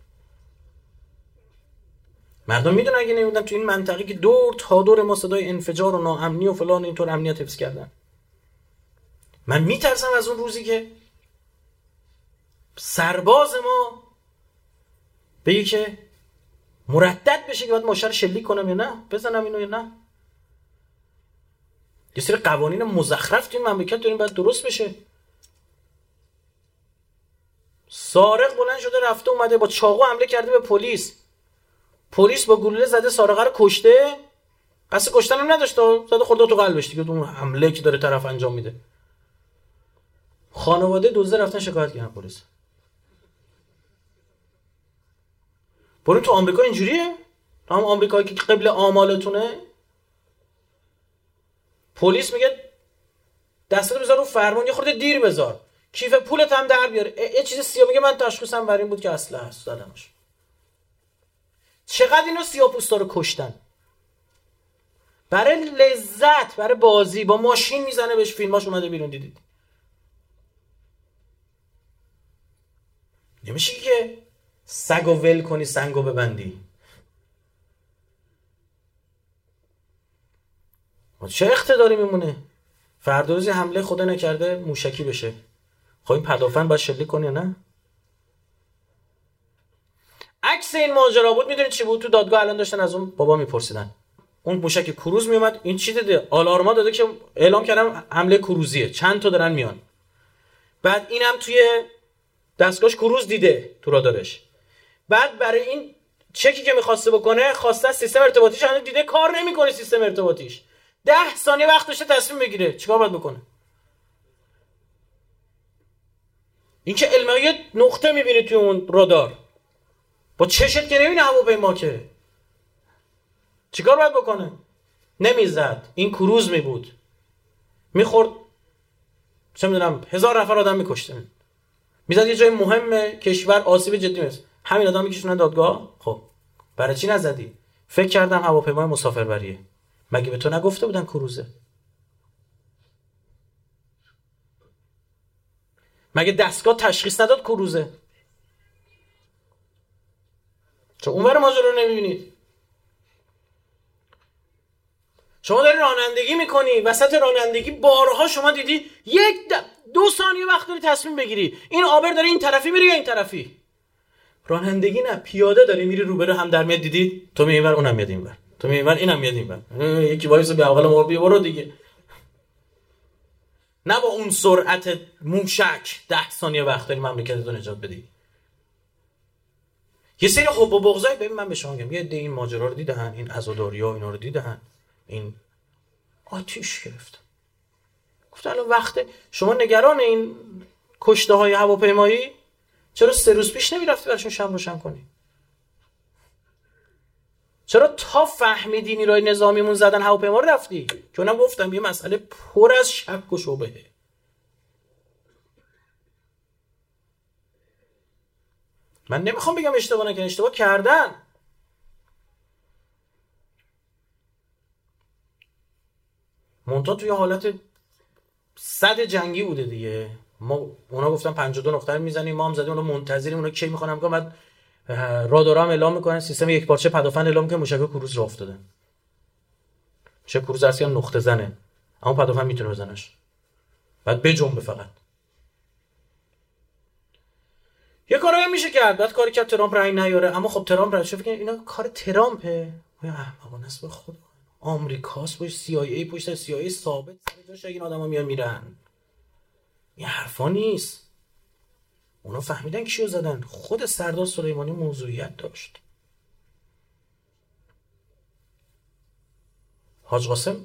[SPEAKER 2] مردم می‌دونن اگه نمیبودن تو این منطقه که دور تا دور ما صدای انفجار و ناامنی و فلان اینطور امنیت حفظ کردن. من میترسم از اون روزی که سرباز ما بگی که مردد بشه که باید ماشر شلیک کنم یا نه بزنم اینو یا نه. یه سری قوانین مزخرف تو این مملکت داریم باید درست بشه. سارق بلند شده رفته اومده با چاقو حمله کرده به پلیس. پلیس با گلوله زده سارقه رو کشته. قصد کشتن هم نداشته زده خورده تو قلبش دیگه اون حمله که داره طرف انجام میده. خانواده دوزه رفتن شکایت کردن پلیس. برو تو آمریکا اینجوریه؟ هم آمریکا که قبل آمالتونه؟ پلیس میگه دستت بذار رو فرمان یه خورده دیر بذار. کیف پولت هم در بیاره یه چیز سیاه میگه من تشخیصم بر این بود که اصلا هست دادمش چقدر اینا سیاه پوستا رو کشتن؟ برای لذت برای بازی. با ماشین می‌زنه بهش فیلماش اومده بیرون دیدید؟ نمیشه که سگ و ول کنی سنگو ببندی. چه اقتداری میمونه؟ فردا روزی حمله خدا نکرده موشکی بشه. خب این پدافند باید شلیک کنی نه؟ عکس این ماجرا بود می‌دونید چی بود؟ تو دادگاه الان داشتن از اون بابا میپرسیدن. اون موشک کروز میومد این چی داده آلارما داده که اعلام کردم حمله کروزیه. چند تا دارن میان. بعد اینم توی دستگاهش کروز دیده تو رادارش. بعد برای این چکی که می‌خواسته بکنه خواسته سیستم ارتباطیش هنوز دیده کار نمی‌کنه سیستم ارتباطیش. ده ثانیه وقت داشته تصمیم بگیره چیکار باید بکنه. این که علمه نقطه می‌بینی توی اون رادار. با چشت که نمی‌بینه هواپیما که. چیکار باید بکنه؟ نمی‌زد. این کروز می بود. می‌خورد. چه می‌دونم هزار نفر آدم میکشته می‌زد یه جای مهم کشور آسیب جدی می‌رسه همین آدم میکشونن دادگاه؟ خب. برای چی نزدی؟ فکر کردم هواپیمای مسافربریه. مگه به تو نگفته بودن کروزه؟ مگه دستگاه تشخیص نداد کروزه؟ چون اونور ماجرا رو نمی‌بینید. شما داری رانندگی می‌کنی وسط رانندگی بارها شما دیدی یک دو ثانیه وقت داری تصمیم بگیری این عابر داره این طرفی میره یا این طرفی؟ رانندگی نه پیاده داری میری روبرو هم در میاد دیدید تو میای اینور اونم میاد اینور. تو میای اینور اینم میاد اینور. یکی وایسه اول ما برو دیگه. نه با اون سرعت موشک ده ثانیه وقت داری مملکت رو نجات بدی. یه سری حب و بغضای ببین من به شما میگم یه ده این ماجرا رو دیدن این عزاداری ها اینا رو دیدن این آتیش گرفت. گفت الان وقت شما نگران این کشته های هواپیمایی؟ چرا سه روز پیش نمی‌رفتی براشون شم روشن کنی؟ چرا تا فهمیدی نیروی نظامیمون زدن هواپیما رو رفتی؟ اونم گفتم یه مسئله پر از شک و شبهه. من نمی‌خوام بگم اشتباه نکردن اشتباه کردن. مونتا توی حالت صد جنگی بوده دیگه. ما اونا گفتن 52 نقطه می‌زنیم ما هم زدیم اونا منتظریم اونا کی می‌خوان که بعد رادارام اعلام می‌کنن سیستم یک پارچه پدافند اعلام که موشک کروز راه افتاده. چه کروز اصلا نقطه زنه. اما پدافند می‌تونه بزنش. بعد بجنبه فقط. یه کارایی میشه کرد. بعد کاری کرد ترامپ رای نیاره. اما خب ترامپ رای فکر اینا کار ترامپه؟ احمقانه است خود آمریکاست باش سی آی ای پشت سی آی ای ثابت سر این آدما میان میرن. این حرفا نیست. اونا فهمیدن کیو زدن. خود سردار سلیمانی موضوعیت داشت. حاج قاسم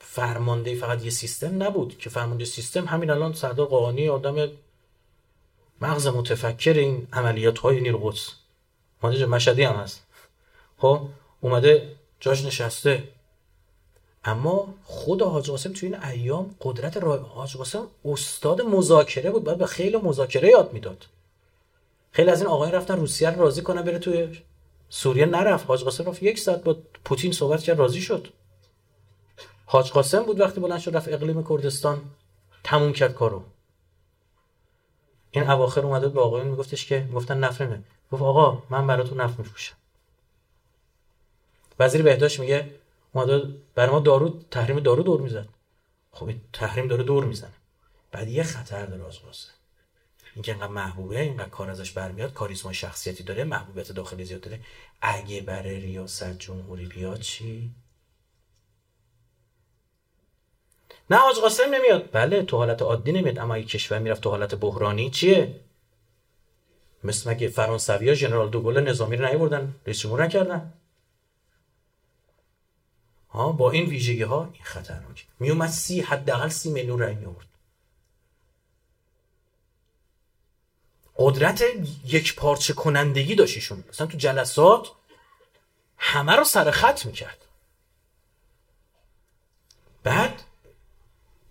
[SPEAKER 2] فرمانده فقط یه سیستم نبود که فرمانده سیستم همین الان سردار قاهانی آدم مغز متفکر این عملیات های نیرو قدس مادر مشهدی هم هست. خب اومده جاش نشسته. اما خود حاج قاسم توی این ایام قدرت را حاج قاسم استاد مذاکره بود بعد به خیلی مذاکره یاد می‌داد. خیلی از این آقایان رفتن روسیه رو راضی کنن بره توی سوریه. نرفت. حاج قاسم رفت یک ساعت با پوتین صحبت کرد راضی شد. حاج قاسم بود وقتی بلند شد رفت اقلیم کردستان تموم کرد کارو. این اواخر اومده به آقایون میگفتش که گفتن نفرمه. گفت آقا من براتون نفت میفروشم. وزیر بهداشت میگه اومده برای ما دارو تحریم دارو دور می‌زد. خب تحریم داره دور می‌زنه. بعد یه خطر داره از قاسم اینکه اینقدر محبوبه اینقدر کار ازش برمیاد کاریزما شخصیتی داره محبوبیت داخلی زیاد داره. اگه برای ریاست جمهوری بیاد چی؟ نه آج قاسم نمیاد. بله تو حالت عادی نمیاد. اما اگه کشور می‌رفت تو حالت بحرانی. چیه؟ مثل مگه فرانسوی ها ژنرال دوگل نظامی رو نیوردن؟ رئیس جمهور نکردن؟ ها با این ویژگی ها این خطرناک. میومد سی حداقل سی میلیون رای میورد قدرت یک پارچه کنندگی داشتیشون مثلا تو جلسات همه رو سر خط می‌کرد. بعد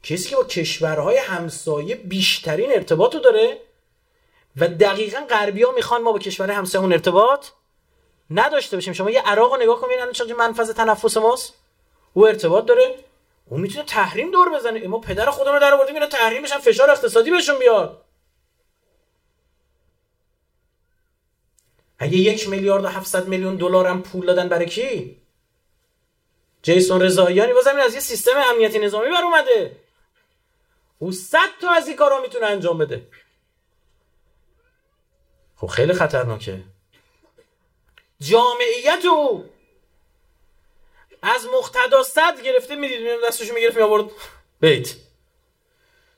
[SPEAKER 2] کسی که با کشورهای همسایه بیشترین ارتباط رو داره و دقیقا غربی ها می‌خوان ما با کشور همسایه اون ارتباط نداشته باشیم. شما یه عراق رو نگاه کنید الان چقدر منفذ تنفس ماست. او ارتباط داره. اون می‌تونه تحریم دور بزنه. ما پدر خودمون رو در آوردیم اینا تحریم بشن فشار اقتصادی بهشون بیاد اگه یک میلیارد و 700 میلیون دلار هم پول دادن برای کی؟ جیسون رضاییانی بازم از یه سیستم امنیتی نظامی بر اومده او صد تا از این کارا می‌تونه انجام بده. خب خیلی خطرناکه. جامعیت او از مقتدا صد گرفته می‌دید دستشو می‌گرفت میآورد بیت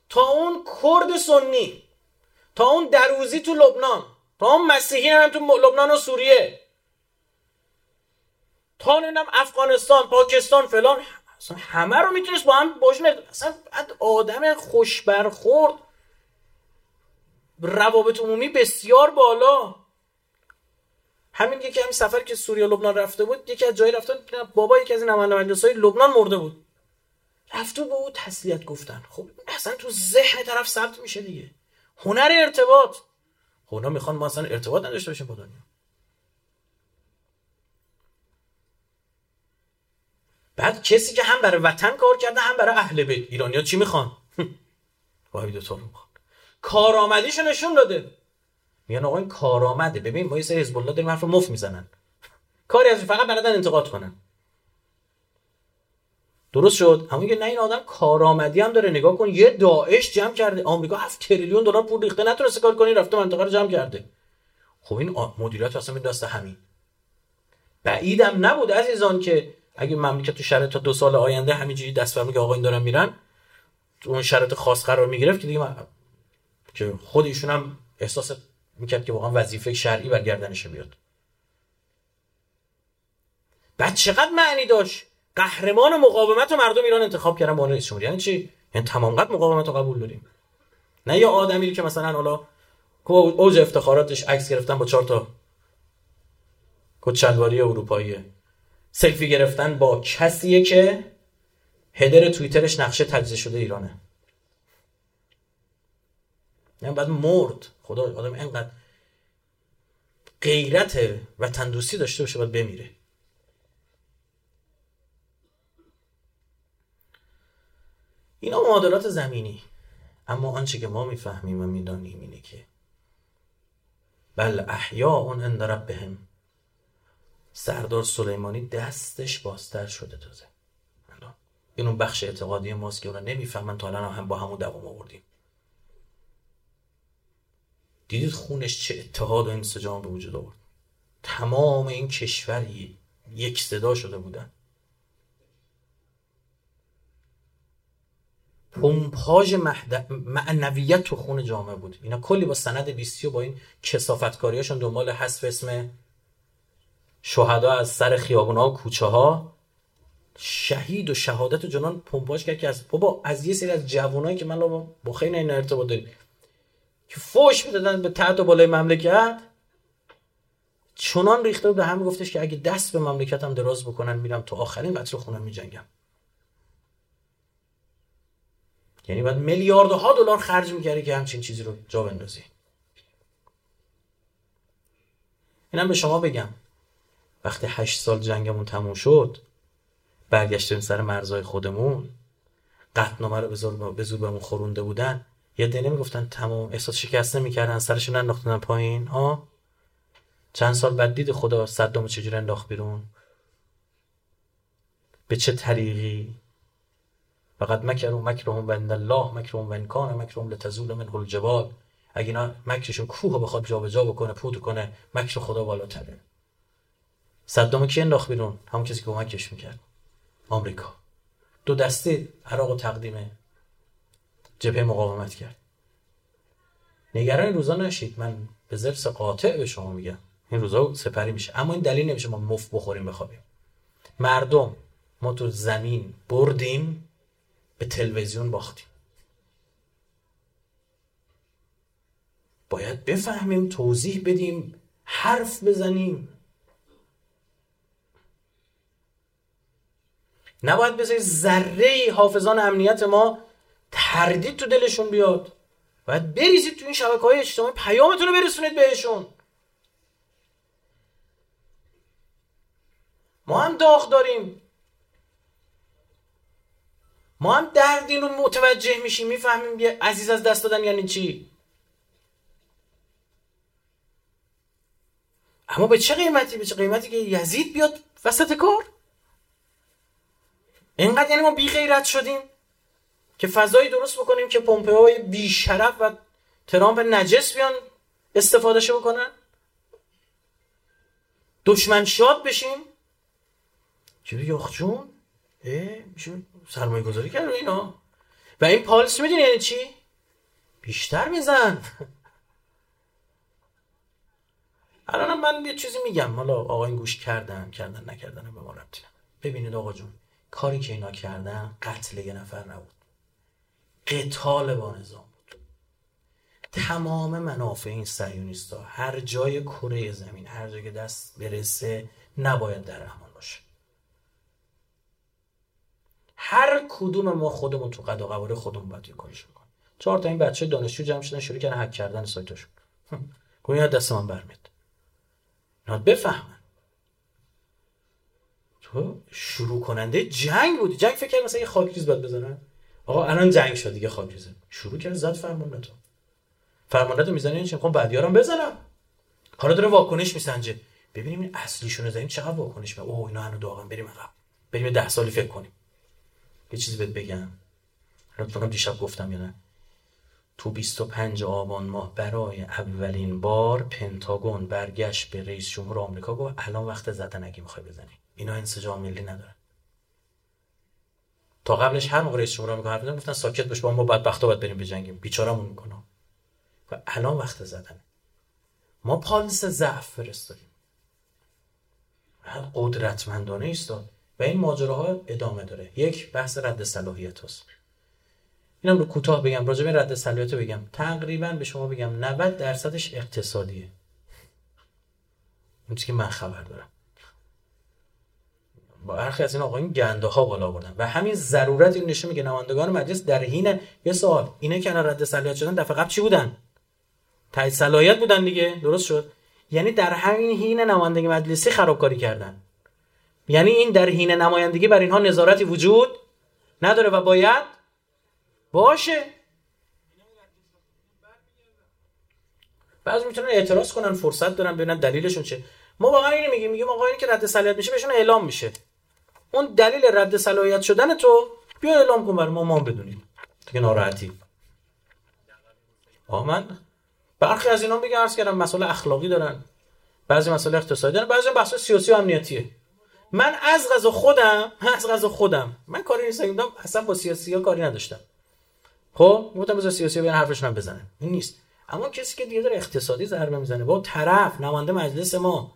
[SPEAKER 2] تا اون کرد سنی تا اون دروزی تو لبنان تا اون مسیحی هم تو لبنان و سوریه. تا نمی‌دونم افغانستان پاکستان فلان اصلا همه رو می‌تونست با هم باشون اصلا آدم خوش برخورد روابط عمومی بسیار بالا. همین یکی همین سفر که سوریه لبنان رفته بود یکی از جایی رفته بابا یکی از این های لبنان مرده بود. رفته به او تسلیت گفتن. خب اصلا تو ذهن طرف ثبت میشه دیگه. هنر ارتباط. خب اونا می‌خوان ما اصلا ارتباط نداشته باشیم با دنیا. بعد کسی که هم برای وطن کار کرده هم برای اهل بیت. ایرانیا چی می‌خوان؟ وای دو می‌خوان. کارآمدیشو نشون داده. میگن آقا این کارآمده. ببین ما یه سری حزب الله داریم حرف مفت می‌زنن. کاری از فقط بلدن انتقاد کنن. درست شد؟ اما میگه نه این آدم کارآمدی هم داره. نگاه کن یه داعش جمع کرده. آمریکا 7 تریلیون دلار پول ریخته. نتونسته کار کنی رفته منطقه رو جمع کرده. خب این مدیریت اصلا دست همین. بعیدم نبود عزیزان که اگه مملکت تو شرایط تا دو سال آینده همینجوری دست برمی که آقا این دارن میرن تو اون شرایط خاص قرار می‌گرفت که دیگه من... که خود ایشون هم احساس می‌کرد که واقعا وظیفه شرعی بر گردنش بیاد. بعد چقدر معنی داشت؟ قهرمان مقاومت و مردم ایران انتخاب کردن به عنوان رئیس یعنی چی؟ یعنی تمام قد مقاومت رو قبول داریم. نه یه آدمی که مثلا حالا اوج افتخاراتش عکس گرفتن با چهار تا کچلواری اروپایی سلفی گرفتن با کسیه که هدر توییترش نقشه تجزیه شده ایرانه. یعنی بعد مرد خدا آدم اینقدر غیرت وطن دوستی داشته باشه باید بمیره. اینا معادلات زمینی. اما آنچه که ما می‌فهمیم و می‌دانیم اینه که بل احیاء عند ربهم. سردار سلیمانی دستش بازتر شده تازه. این اون بخش اعتقادی ماست که اونا نمی‌فهمن تا الان هم با همون دوام آوردیم. دیدید خونش چه اتحاد و انسجام به وجود آورد. تمام این کشوری یک صدا شده بودن. پمپاژ معنویت تو خون جامعه بود. اینا کلی با سند بیستی و با این کسافتکاریاشون دنبال حذف اسم شهدا از سر خیابونا و کوچه ها شهید و شهادت و جنان پمپاژ کرد که از بابا از یه سری از جوانایی که من با خیلی این ارتباط داریم که فوش می‌دادن به تحت و بالای مملکت. چنان ریخته به هم گفتش که اگه دست به مملکتم دراز بکنن میرم تو آخرین قطر خونم میجنگم. یعنی باید میلیاردها دلار خرج می‌کردی که همچین چیزی رو جا بندازی. اینم به شما بگم. وقتی هشت سال جنگمون تموم شد برگشتیم سر مرزای خودمون. قطنامه رو به زور بهمون خورونده بودن. یه دنه می‌گفتن تمام. احساس شکسته می‌کردن سرشون انداختن پایین. ها چند سال بعد دید خدا صدامو چجوری انداخت بیرون. به چه طریقی؟ فقط مکرهم و الله مکرهم و انکان مکرهم لتزول منه الجبال. اگه اینا مکرشون کوه بخواد جابجا بکنه پود کنه مکر خدا بالاتره. صدام کی انداخت بیرون؟ همون کسی که کمکش می‌کرد. آمریکا. دو دسته عراق و تقدیم جبهه مقاومت کرد. نگران روزا نشید. من به زرس قاطع به شما میگم. این روزا سپری میشه. اما این دلیل نمیشه ما مفت بخوریم بخوابیم. مردم ما تو زمین بردیم به تلویزیون باختیم. باید بفهمیم توضیح بدیم حرف بزنیم. نباید بذاری ذره حافظان امنیت ما تردید تو دلشون بیاد. باید بریزید تو این شبکه های اجتماعی پیامتون رو برسونید بهشون. ما هم داغ داریم. ما هم دردین رو متوجه میشیم می‌فهمیم یه عزیز از دست دادن یعنی چی؟ اما به چه قیمتی به چه قیمتی که یزید بیاد وسط کار؟ اینقدر یعنی ما بی غیرت شدیم که فضایی درست بکنیم که های بی شرف و ترامپ نجس بیان استفادهش بکنن. دشمن شاد بشیم. چرا یخجون میشه سرمایه گذاری کرد اینا. و این پالس می‌دونی یعنی چی؟ بیشتر میزن. الان من یه چیزی میگم. حالا آقا این گوش کردن کردن نکردن به ما ربطی ببینید آقا جون. کاری که اینا کردن قتل یه نفر نبود. قتال با نظام بود. تمام منافع این سیونیستا هر جای کره زمین هر جای که دست برسه نباید در امان باشه. هر کدوم ما خودمون تو قد و خودمون باید یه کاریش بکنیم چهار تا این بچه دانشجو جمع شدن شروع کردن هک کردن سایتاشون. گویا دست من برمیاد. اینا بفهمن. تو شروع کننده جنگ بودی. جنگ فکر مثلا یه خاکریز باید بزنن؟ آقا الان جنگ شد دیگه خاکریزه. شروع کرد زد فرمانده. تو فرمانده تو می‌زنه چه می‌خوام بعدیارم بزنم. حالا داره واکنش میسنجه. ببینیم این اصلیشون زدیم چقدر واکنش به اوه اینا هنو داغن. بریم عقب. بریم 10 سالی فکر کنیم. یه چیزی بهت بگم. فکر دیشب گفتم یا نه. تو 25 آبان ماه برای اولین بار پنتاگون برگشت به رئیس جمهور آمریکا گفت الان وقت زدن اگه می‌خوای بزنی. اینا انسجام ملی ندارن. تا قبلش موقع رئیس جمهور آمریکا حرف گفتن ساکت باش با ما بدبختا باید بریم بجنگیم. بیچارهمون می‌کنه. و الان وقت زدن. ما پالس ضعف فرستادیم. قدرتمندانه ایستاد. و این ماجراها ادامه داره. یک بحث رد صلاحیت هست اینم رو کوتاه بگم. راجع به رد صلاحیت بگم. تقریبا به شما بگم 90 درصدش اقتصادیه. اون که من خبر دارم. برخی از این آقایون گنده ها بالا بردن. و همین ضرورت این نشون میگه نمایندگان مجلس در حین یه سوال اینه که رد صلاحیت شدن دفعه قبل چی بودن؟ تایید صلاحیت بودن دیگه درست شد؟ یعنی در همین حین نمایندگی مجلسی خرابکاری کردن. یعنی این در حین نمایندگی بر اینها نظارتی وجود نداره و باید باشه. بعضی می‌تونن اعتراض کنن فرصت دارن ببینن دلیلشون چه ما واقعا اینو میگیم میگیم آقا اینی که رد صلاحیت میشه بهشون اعلام میشه. اون دلیل رد صلاحیت شدن تو بیا اعلام کن برای ما ما بدونیم. دیگه ناراحتی. آ من برخی از اینا میگن عرض کردم مسئله اخلاقی دارن بعضی مسئله اقتصادی دارن بعضی بحث سیاسی و امنیتیه. من از غذا خودم از غذا خودم من کاری نیستم اصلا با سیاسی ها کاری نداشتم. خب گفتم بذار سیاسی بیان حرفشون هم بزنن. این نیست. اما کسی که دیگه داره اقتصادی ضربه می‌زنه با طرف نماینده مجلس ما.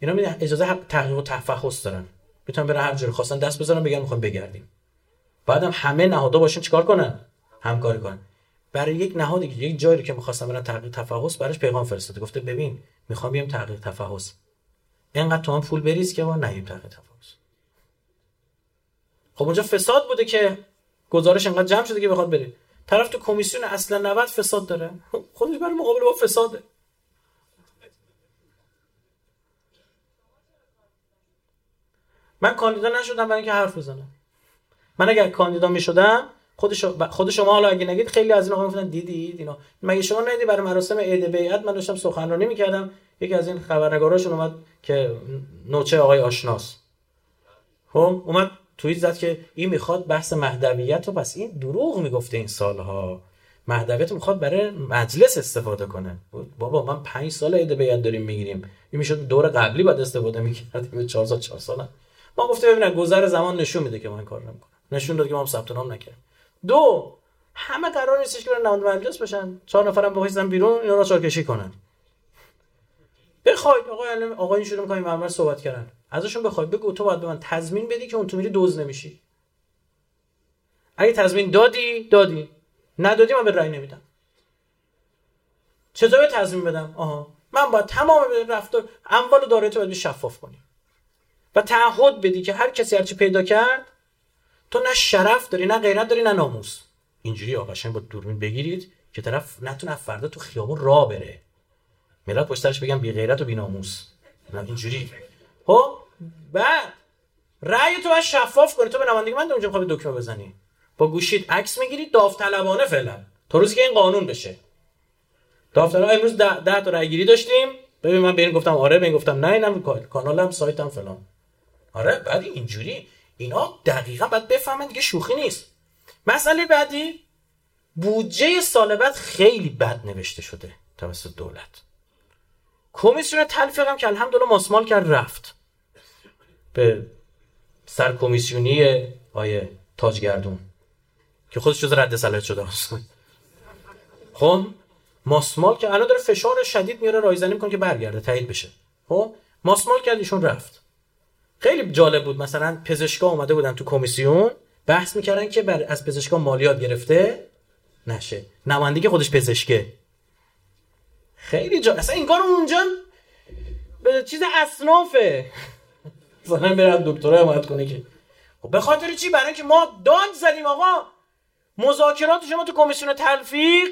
[SPEAKER 2] اینا اجازه تحقیق و تفحص دارن. می‌تونن برن هر جوری خواستن دست بزنن بگن می‌خوام بگردیم. بعدم همه نهادها باشن چیکار کنن؟ همکاری کنن. برای یک نهادی که یک جایی که می‌خواستن برن تحقیق تفحص براش پیغام فرستاده گفته ببین می‌خوام بیام تحقیق تفحص. اینقدر تو هم پول بریز که ما نهیم تحقیق تفحص. خب اونجا فساد بوده که گزارش انقدر جمع شده که بخواد بره. طرف تو کمیسیون اصلا 90 فساد داره. خودش برای مقابله با فساده. من کاندیدا نشدم برای اینکه حرف بزنم. من اگر کاندیدا می شدم خود شما, حالا اگه نگید خیلی از این آقا می‌گفتن دیدید اینا. مگه شما ندیدی برای مراسم عید بیعت من داشتم سخنرانی می‌کردم؟ یکی از این خبرنگاراشون اومد که نوچه آقای آشناس. خب اومد توییت زد که این می‌خواد بحث مهدویت رو پس این دروغ می‌گفته این سالها. مهدویت می‌خواد برای مجلس استفاده کنه. بابا من پنج سال عید بیعت داریم می‌گیریم. این می‌شد دور قبلی بعد استفاده می‌کردیم. 4 سال 4 سال ما گفته ببینید گذر زمان نشون میده که ما این کار نمی‌کنیم. نشون داد که ما ثبت نام نکردیم. دو همه قرار نیستش که برن نماینده مجلس بشن. چهار نفرم بخوایزن بیرون اینا را چارکشی کنن. بخواید آقا آقا این شروع می‌کنیم مرمر صحبت کردن. ازشون بخوای بگو تو باید به من تضمین بدی که اون تو میری دوز نمیشی. اگه تضمین دادی دادی. ندادی من به رأی نمیدم. چطور تضمین بدم؟ آها. من باید تمام رفتار اموال داره تو باید شفاف کنی. و تعهد بدی که هر کسی هرچی پیدا کرد تو نه شرف داری نه غیرت داری نه ناموس. اینجوری آقاشن با دوربین بگیرید که طرف نتونه فردا تو خیابون راه بره. ملت پشترش بگم بی غیرت و بی ناموس. نه اینجوری. خب بعد رأی تو باید شفاف کنی. تو به نمایندگی من اونجا می‌خوای دکمه بزنی. با گوشید عکس می‌گیری داوطلبانه فعلا. تا روزی که این قانون بشه. داوطلبانه امروز ده, ده تا رأی گیری داشتیم. ببین من به این گفتم آره به این گفتم نه اینم کانالم سایتم فلان. آره بعد اینجوری اینا دقیقا باید بفهمن دیگه شوخی نیست. مسئله بعدی بودجه سال بعد خیلی بد نوشته شده توسط دولت. کمیسیون تلفیق هم که الحمدلله ماسمال کرد رفت. به سر کمیسیونی آیه تاجگردون که خودش جز رد صلاحیت شده است. خب ماسمال که الان داره فشار شدید میاره رایزنی می‌کنه که برگرده تایید بشه. خب ماسمال کرد ایشون رفت. خیلی جالب بود. مثلا پزشکا اومده بودن تو کمیسیون بحث می‌کردن که بر از پزشکا مالیات گرفته نشه. نمایندگی خودش پزشکه. خیلی جا اصلا این کار اونجا به چیز اصنافه. مثلا برم دکترا حمایت کنه که خب به خاطر چی؟ برای اینکه ما داد زدیم آقا. مذاکرات شما تو کمیسیون تلفیق.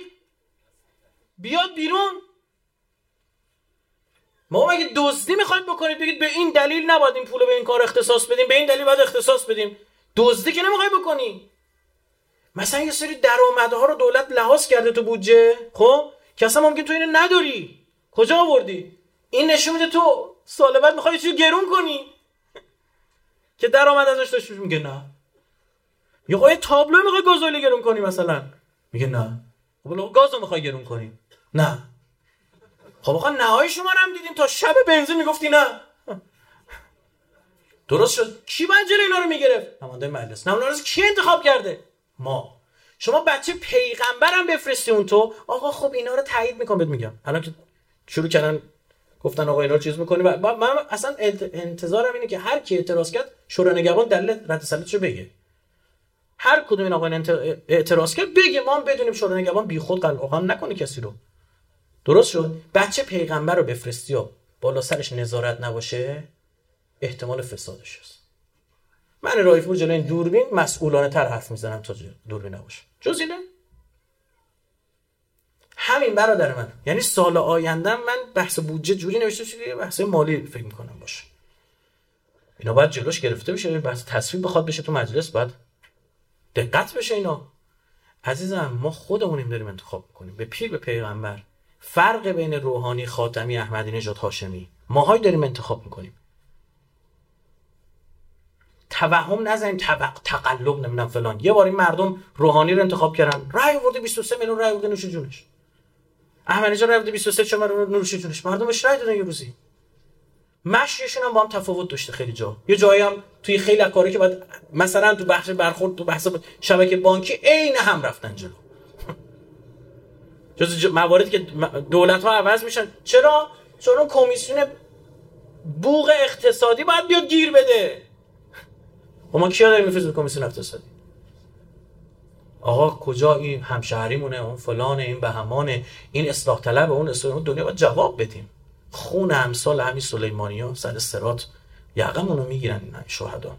[SPEAKER 2] بیاد بیرون. ما مگه دزدی می‌خواید بکنید؟ بگید به این دلیل نباید این پول به این کار اختصاص بدیم به این دلیل باید اختصاص بدیم. دزدی که نمی‌خوای بکنی. مثلا یه سری درآمدها رو دولت لحاظ کرده تو بودجه. خب؟ که اصلا ممکن تو اینو نداری. کجا آوردی؟ این نشون میده تو سال بعد می‌خوای چیزی گرون کنی. که درآمد ازش داشت میگه نه. یا خب تابلو می‌خوای گزولی گرون کنی مثلا. میگه نه. خب گازو می‌خوای گرون کنی. نه. خب آقا نهایی شما رو هم دیدیم تا شب بنزین می‌گفتی نه. درست شد. کی باید جلوی اینا رو می‌گرفت؟ نماینده مجلس. نماینده کی انتخاب کرده؟ ما. شما بچه پیغمبرم بفرستی اون تو. آقا خب اینا رو تایید می‌کنم بهت میگم. الان که شروع کردن گفتن آقا اینا رو چیز می‌کنی من اصلا انتظارم اینه که هر کی اعتراض کرد شورای نگهبان دلیل رد سلطش بگه. هر کدوم این آقا اعتراض کرد بگه. ما هم بدونیم شورای نگهبان بیخود قلقم نکنه کسی رو. درست شد؟ بچه پیغمبر رو بفرستی و بالا سرش نظارت نباشه؟ احتمال فسادش هست. من رایفور جلوی این دوربین مسئولانه تر حرف می‌زنم تا دوربین نباشه. جز اینه؟ همین برادر من. یعنی سال آینده من بحث بودجه جوری نوشته شده بحث مالی فکر می‌کنم باشه. اینا باید جلوش گرفته بشه بحث تصویب بخواد بشه تو مجلس باید دقت بشه اینا. عزیزم ما خودمونیم داریم انتخاب می‌کنیم. به پیر به پیغمبر. فرق بین روحانی خاتمی احمدی نژاد هاشمی. ماهای داریم انتخاب می‌کنیم. توهم نزنیم طبق تقلب نمی‌دونم فلان. یه بار این مردم روحانی رو انتخاب کردن. رای آورده 23 میلیون رای آورده نوش جونش. احمدی نژاد رای آورده 23 چه نوش جونش. مردمش رای دادن یه روزی. مشیشون هم با هم تفاوت داشته خیلی جا. یه جایی هم توی خیلی کاری که بعد مثلا تو بخش برخورد تو بحث شبکه بانکی عین هم رفتن جلو. جز مواردی که دولت ها عوض میشن. چرا؟ چون کمیسیون بوق اقتصادی باید بیاد گیر بده. و خب ما کیا داریم میفرستیم کمیسیون اقتصادی؟ آقا کجا این همشهریمونه؟ اون فلان این بهمانه. این اصلاح طلب اون اصلاح دنیا باید جواب بدیم. خون امثال همین سلیمانی ها سر سرات یقمونو می‌گیرن این شهدا.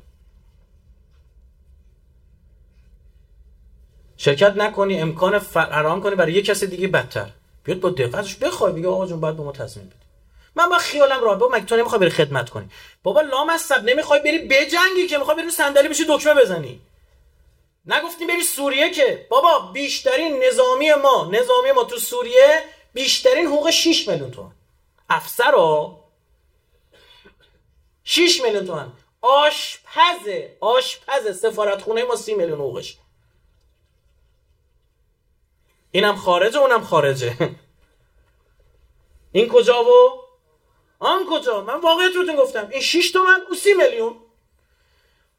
[SPEAKER 2] شرکت نکنی امکان فراهم کنی برای یه کسی دیگه بدتر. بیاد با دقتش بخوای بگه آقا جون باید به ما تصمیم بدی من با خیالم راحت بابا مگه تو نمی‌خوای بری خدمت کنی؟ بابا لام از نمی‌خوای بری بجنگی که می‌خوای بری صندلی بشی دکمه بزنی. نگفتیم بری سوریه که؟ بابا بیشترین نظامی ما نظامی ما تو سوریه بیشترین حقوق 6 میلیون تومان افسر رو 6 میلیون تومان آشپز آشپز سفارت خونه ما 30 میلیون حقوقش. اینم خارجه اونم خارجه. این کجا و؟ آن کجا؟ من واقعیت روتون گفتم. این 6 تومن او 30 میلیون.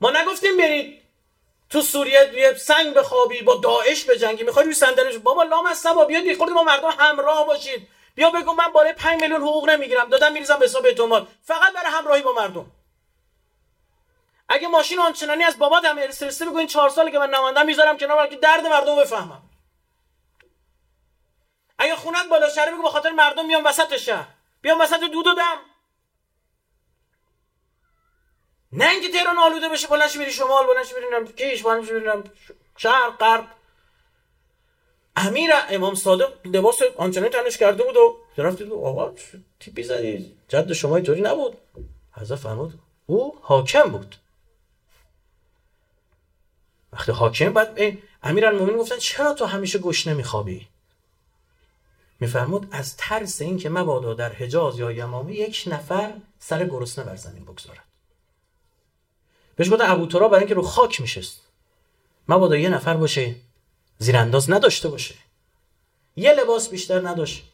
[SPEAKER 2] ما نگفتیم برید تو سوریه یه سنگ بخوابی با داعش بجنگی. می‌خوای روی صندلیش بابا لام از سبا بیاد یه با مردم همراه باشید. بیا بگو من بالای 5 میلیون حقوق نمی‌گیرم. دادم میریزم به حساب اعتماد فقط برای همراهی با مردم. اگه ماشین آنچنانی از بابات هم ارسرسته بگو این 4 ساله که من نماندم می‌ذارم کنار که درد مردم بفهمم. اگه خونت بالا شهر بگو به خاطر مردم میام وسط شهر. بیام وسط دود و دم. نه اینکه تهران آلوده بشه بلنش بری شمال بلنش بریم کیش بلنش بریم شهر غرب. امیر امام صادق لباس آنچنانی تنش کرده بود و طرف دید آقا تیپی زدی جد شما اینطوری نبود. حضرت فرمود او حاکم بود. وقتی حاکم بعد امیر المومنین گفتن چرا تو همیشه گشنه میخوابی؟ میفرمود از ترس اینکه مبادا در حجاز یا یمامه یک نفر سر گرسنه بر زمین بگذارد. بهش گفتن ابو برای اینکه رو خاک میشست. مبادا یه نفر باشه زیرانداز نداشته باشه. یه لباس بیشتر نداشت.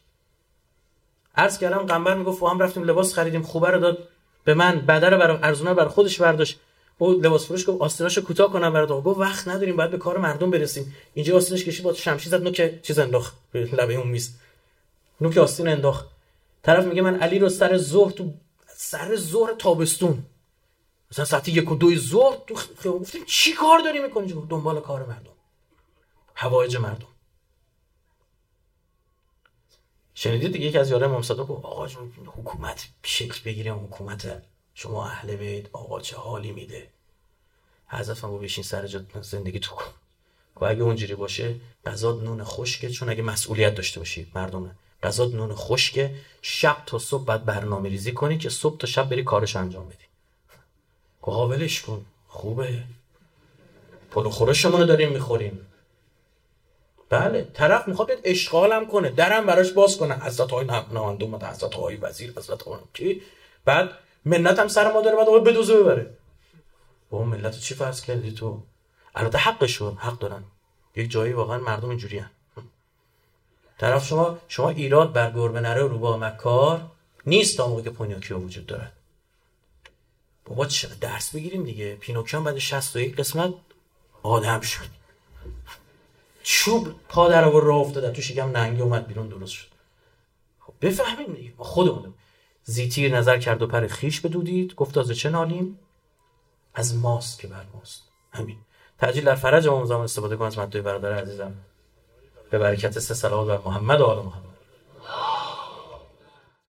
[SPEAKER 2] عرض کردم قنبر می‌گفت هم رفتیم لباس خریدیم خوبه رو داد به من بدر رو برای ارزونه بر خودش برداشت. او لباس فروش گفت آستیناشو کوتاه کنم برات گفت وقت نداریم باید به کار مردم برسیم. اینجا آستینش کشید با شمشیر زد نوک چیز انداخت لبه اون میز. نوک آستین انداخت. طرف میگه من علی رو سر ظهر تو سر ظهر تابستون. مثلا ساعت یک و دوی ظهر تو خیابون. گفتیم چی کار داری می‌کنی؟ دنبال کار مردم. هوایج مردم. شنیدید دیگه؟ یکی از یاره امام صادق آقا حکومت شکل بگیره حکومت شما اهل بیت آقا چه حالی میده؟ حضرت فرمود بشین سر جا زندگی تو کن. و اگه اونجوری باشه غذا نون خشکه چون اگه مسئولیت داشته باشی مردم غذا نون خشکه شب تا صبح بعد برنامه ریزی کنی که صبح تا شب بری کارش انجام بدی. قابلش کن. خوبه. پلو خورشمون رو داریم می‌خوریم. بله طرف می‌خواد بیاد اشغالم کنه. درم براش باز کنه. حضرت آقای نماینده اومد حضرت آقای وزیر حضرت آقای کی؟ بعد منت هم سر ما داره بعد بدوزه ببره. با ملت چی فرض کردی تو؟ البته حقشون حق دارن. یک جایی واقعا مردم اینجوری طرف شما شما ایراد به گربه نره روباه مکار نیست تا موقعی که پینوکیو وجود داره بابا درس بگیریم دیگه؟ پینوکیو بعد 61 قسمت آدم شد. چوب پا در آور راه افتاد تو شکم نهنگی اومد بیرون درست شد. خب بفهمیم دیگه. خودمون زی تیر نظر کرد و پر خویش بر او دید گفت از چه نالیم؟ از ماست که بر ماست. همین. تعجیل در فرج امام زمان استفاده کنیم از مداحی برادر عزیزم. به برکت سه صلوات بر محمد و آل محمد.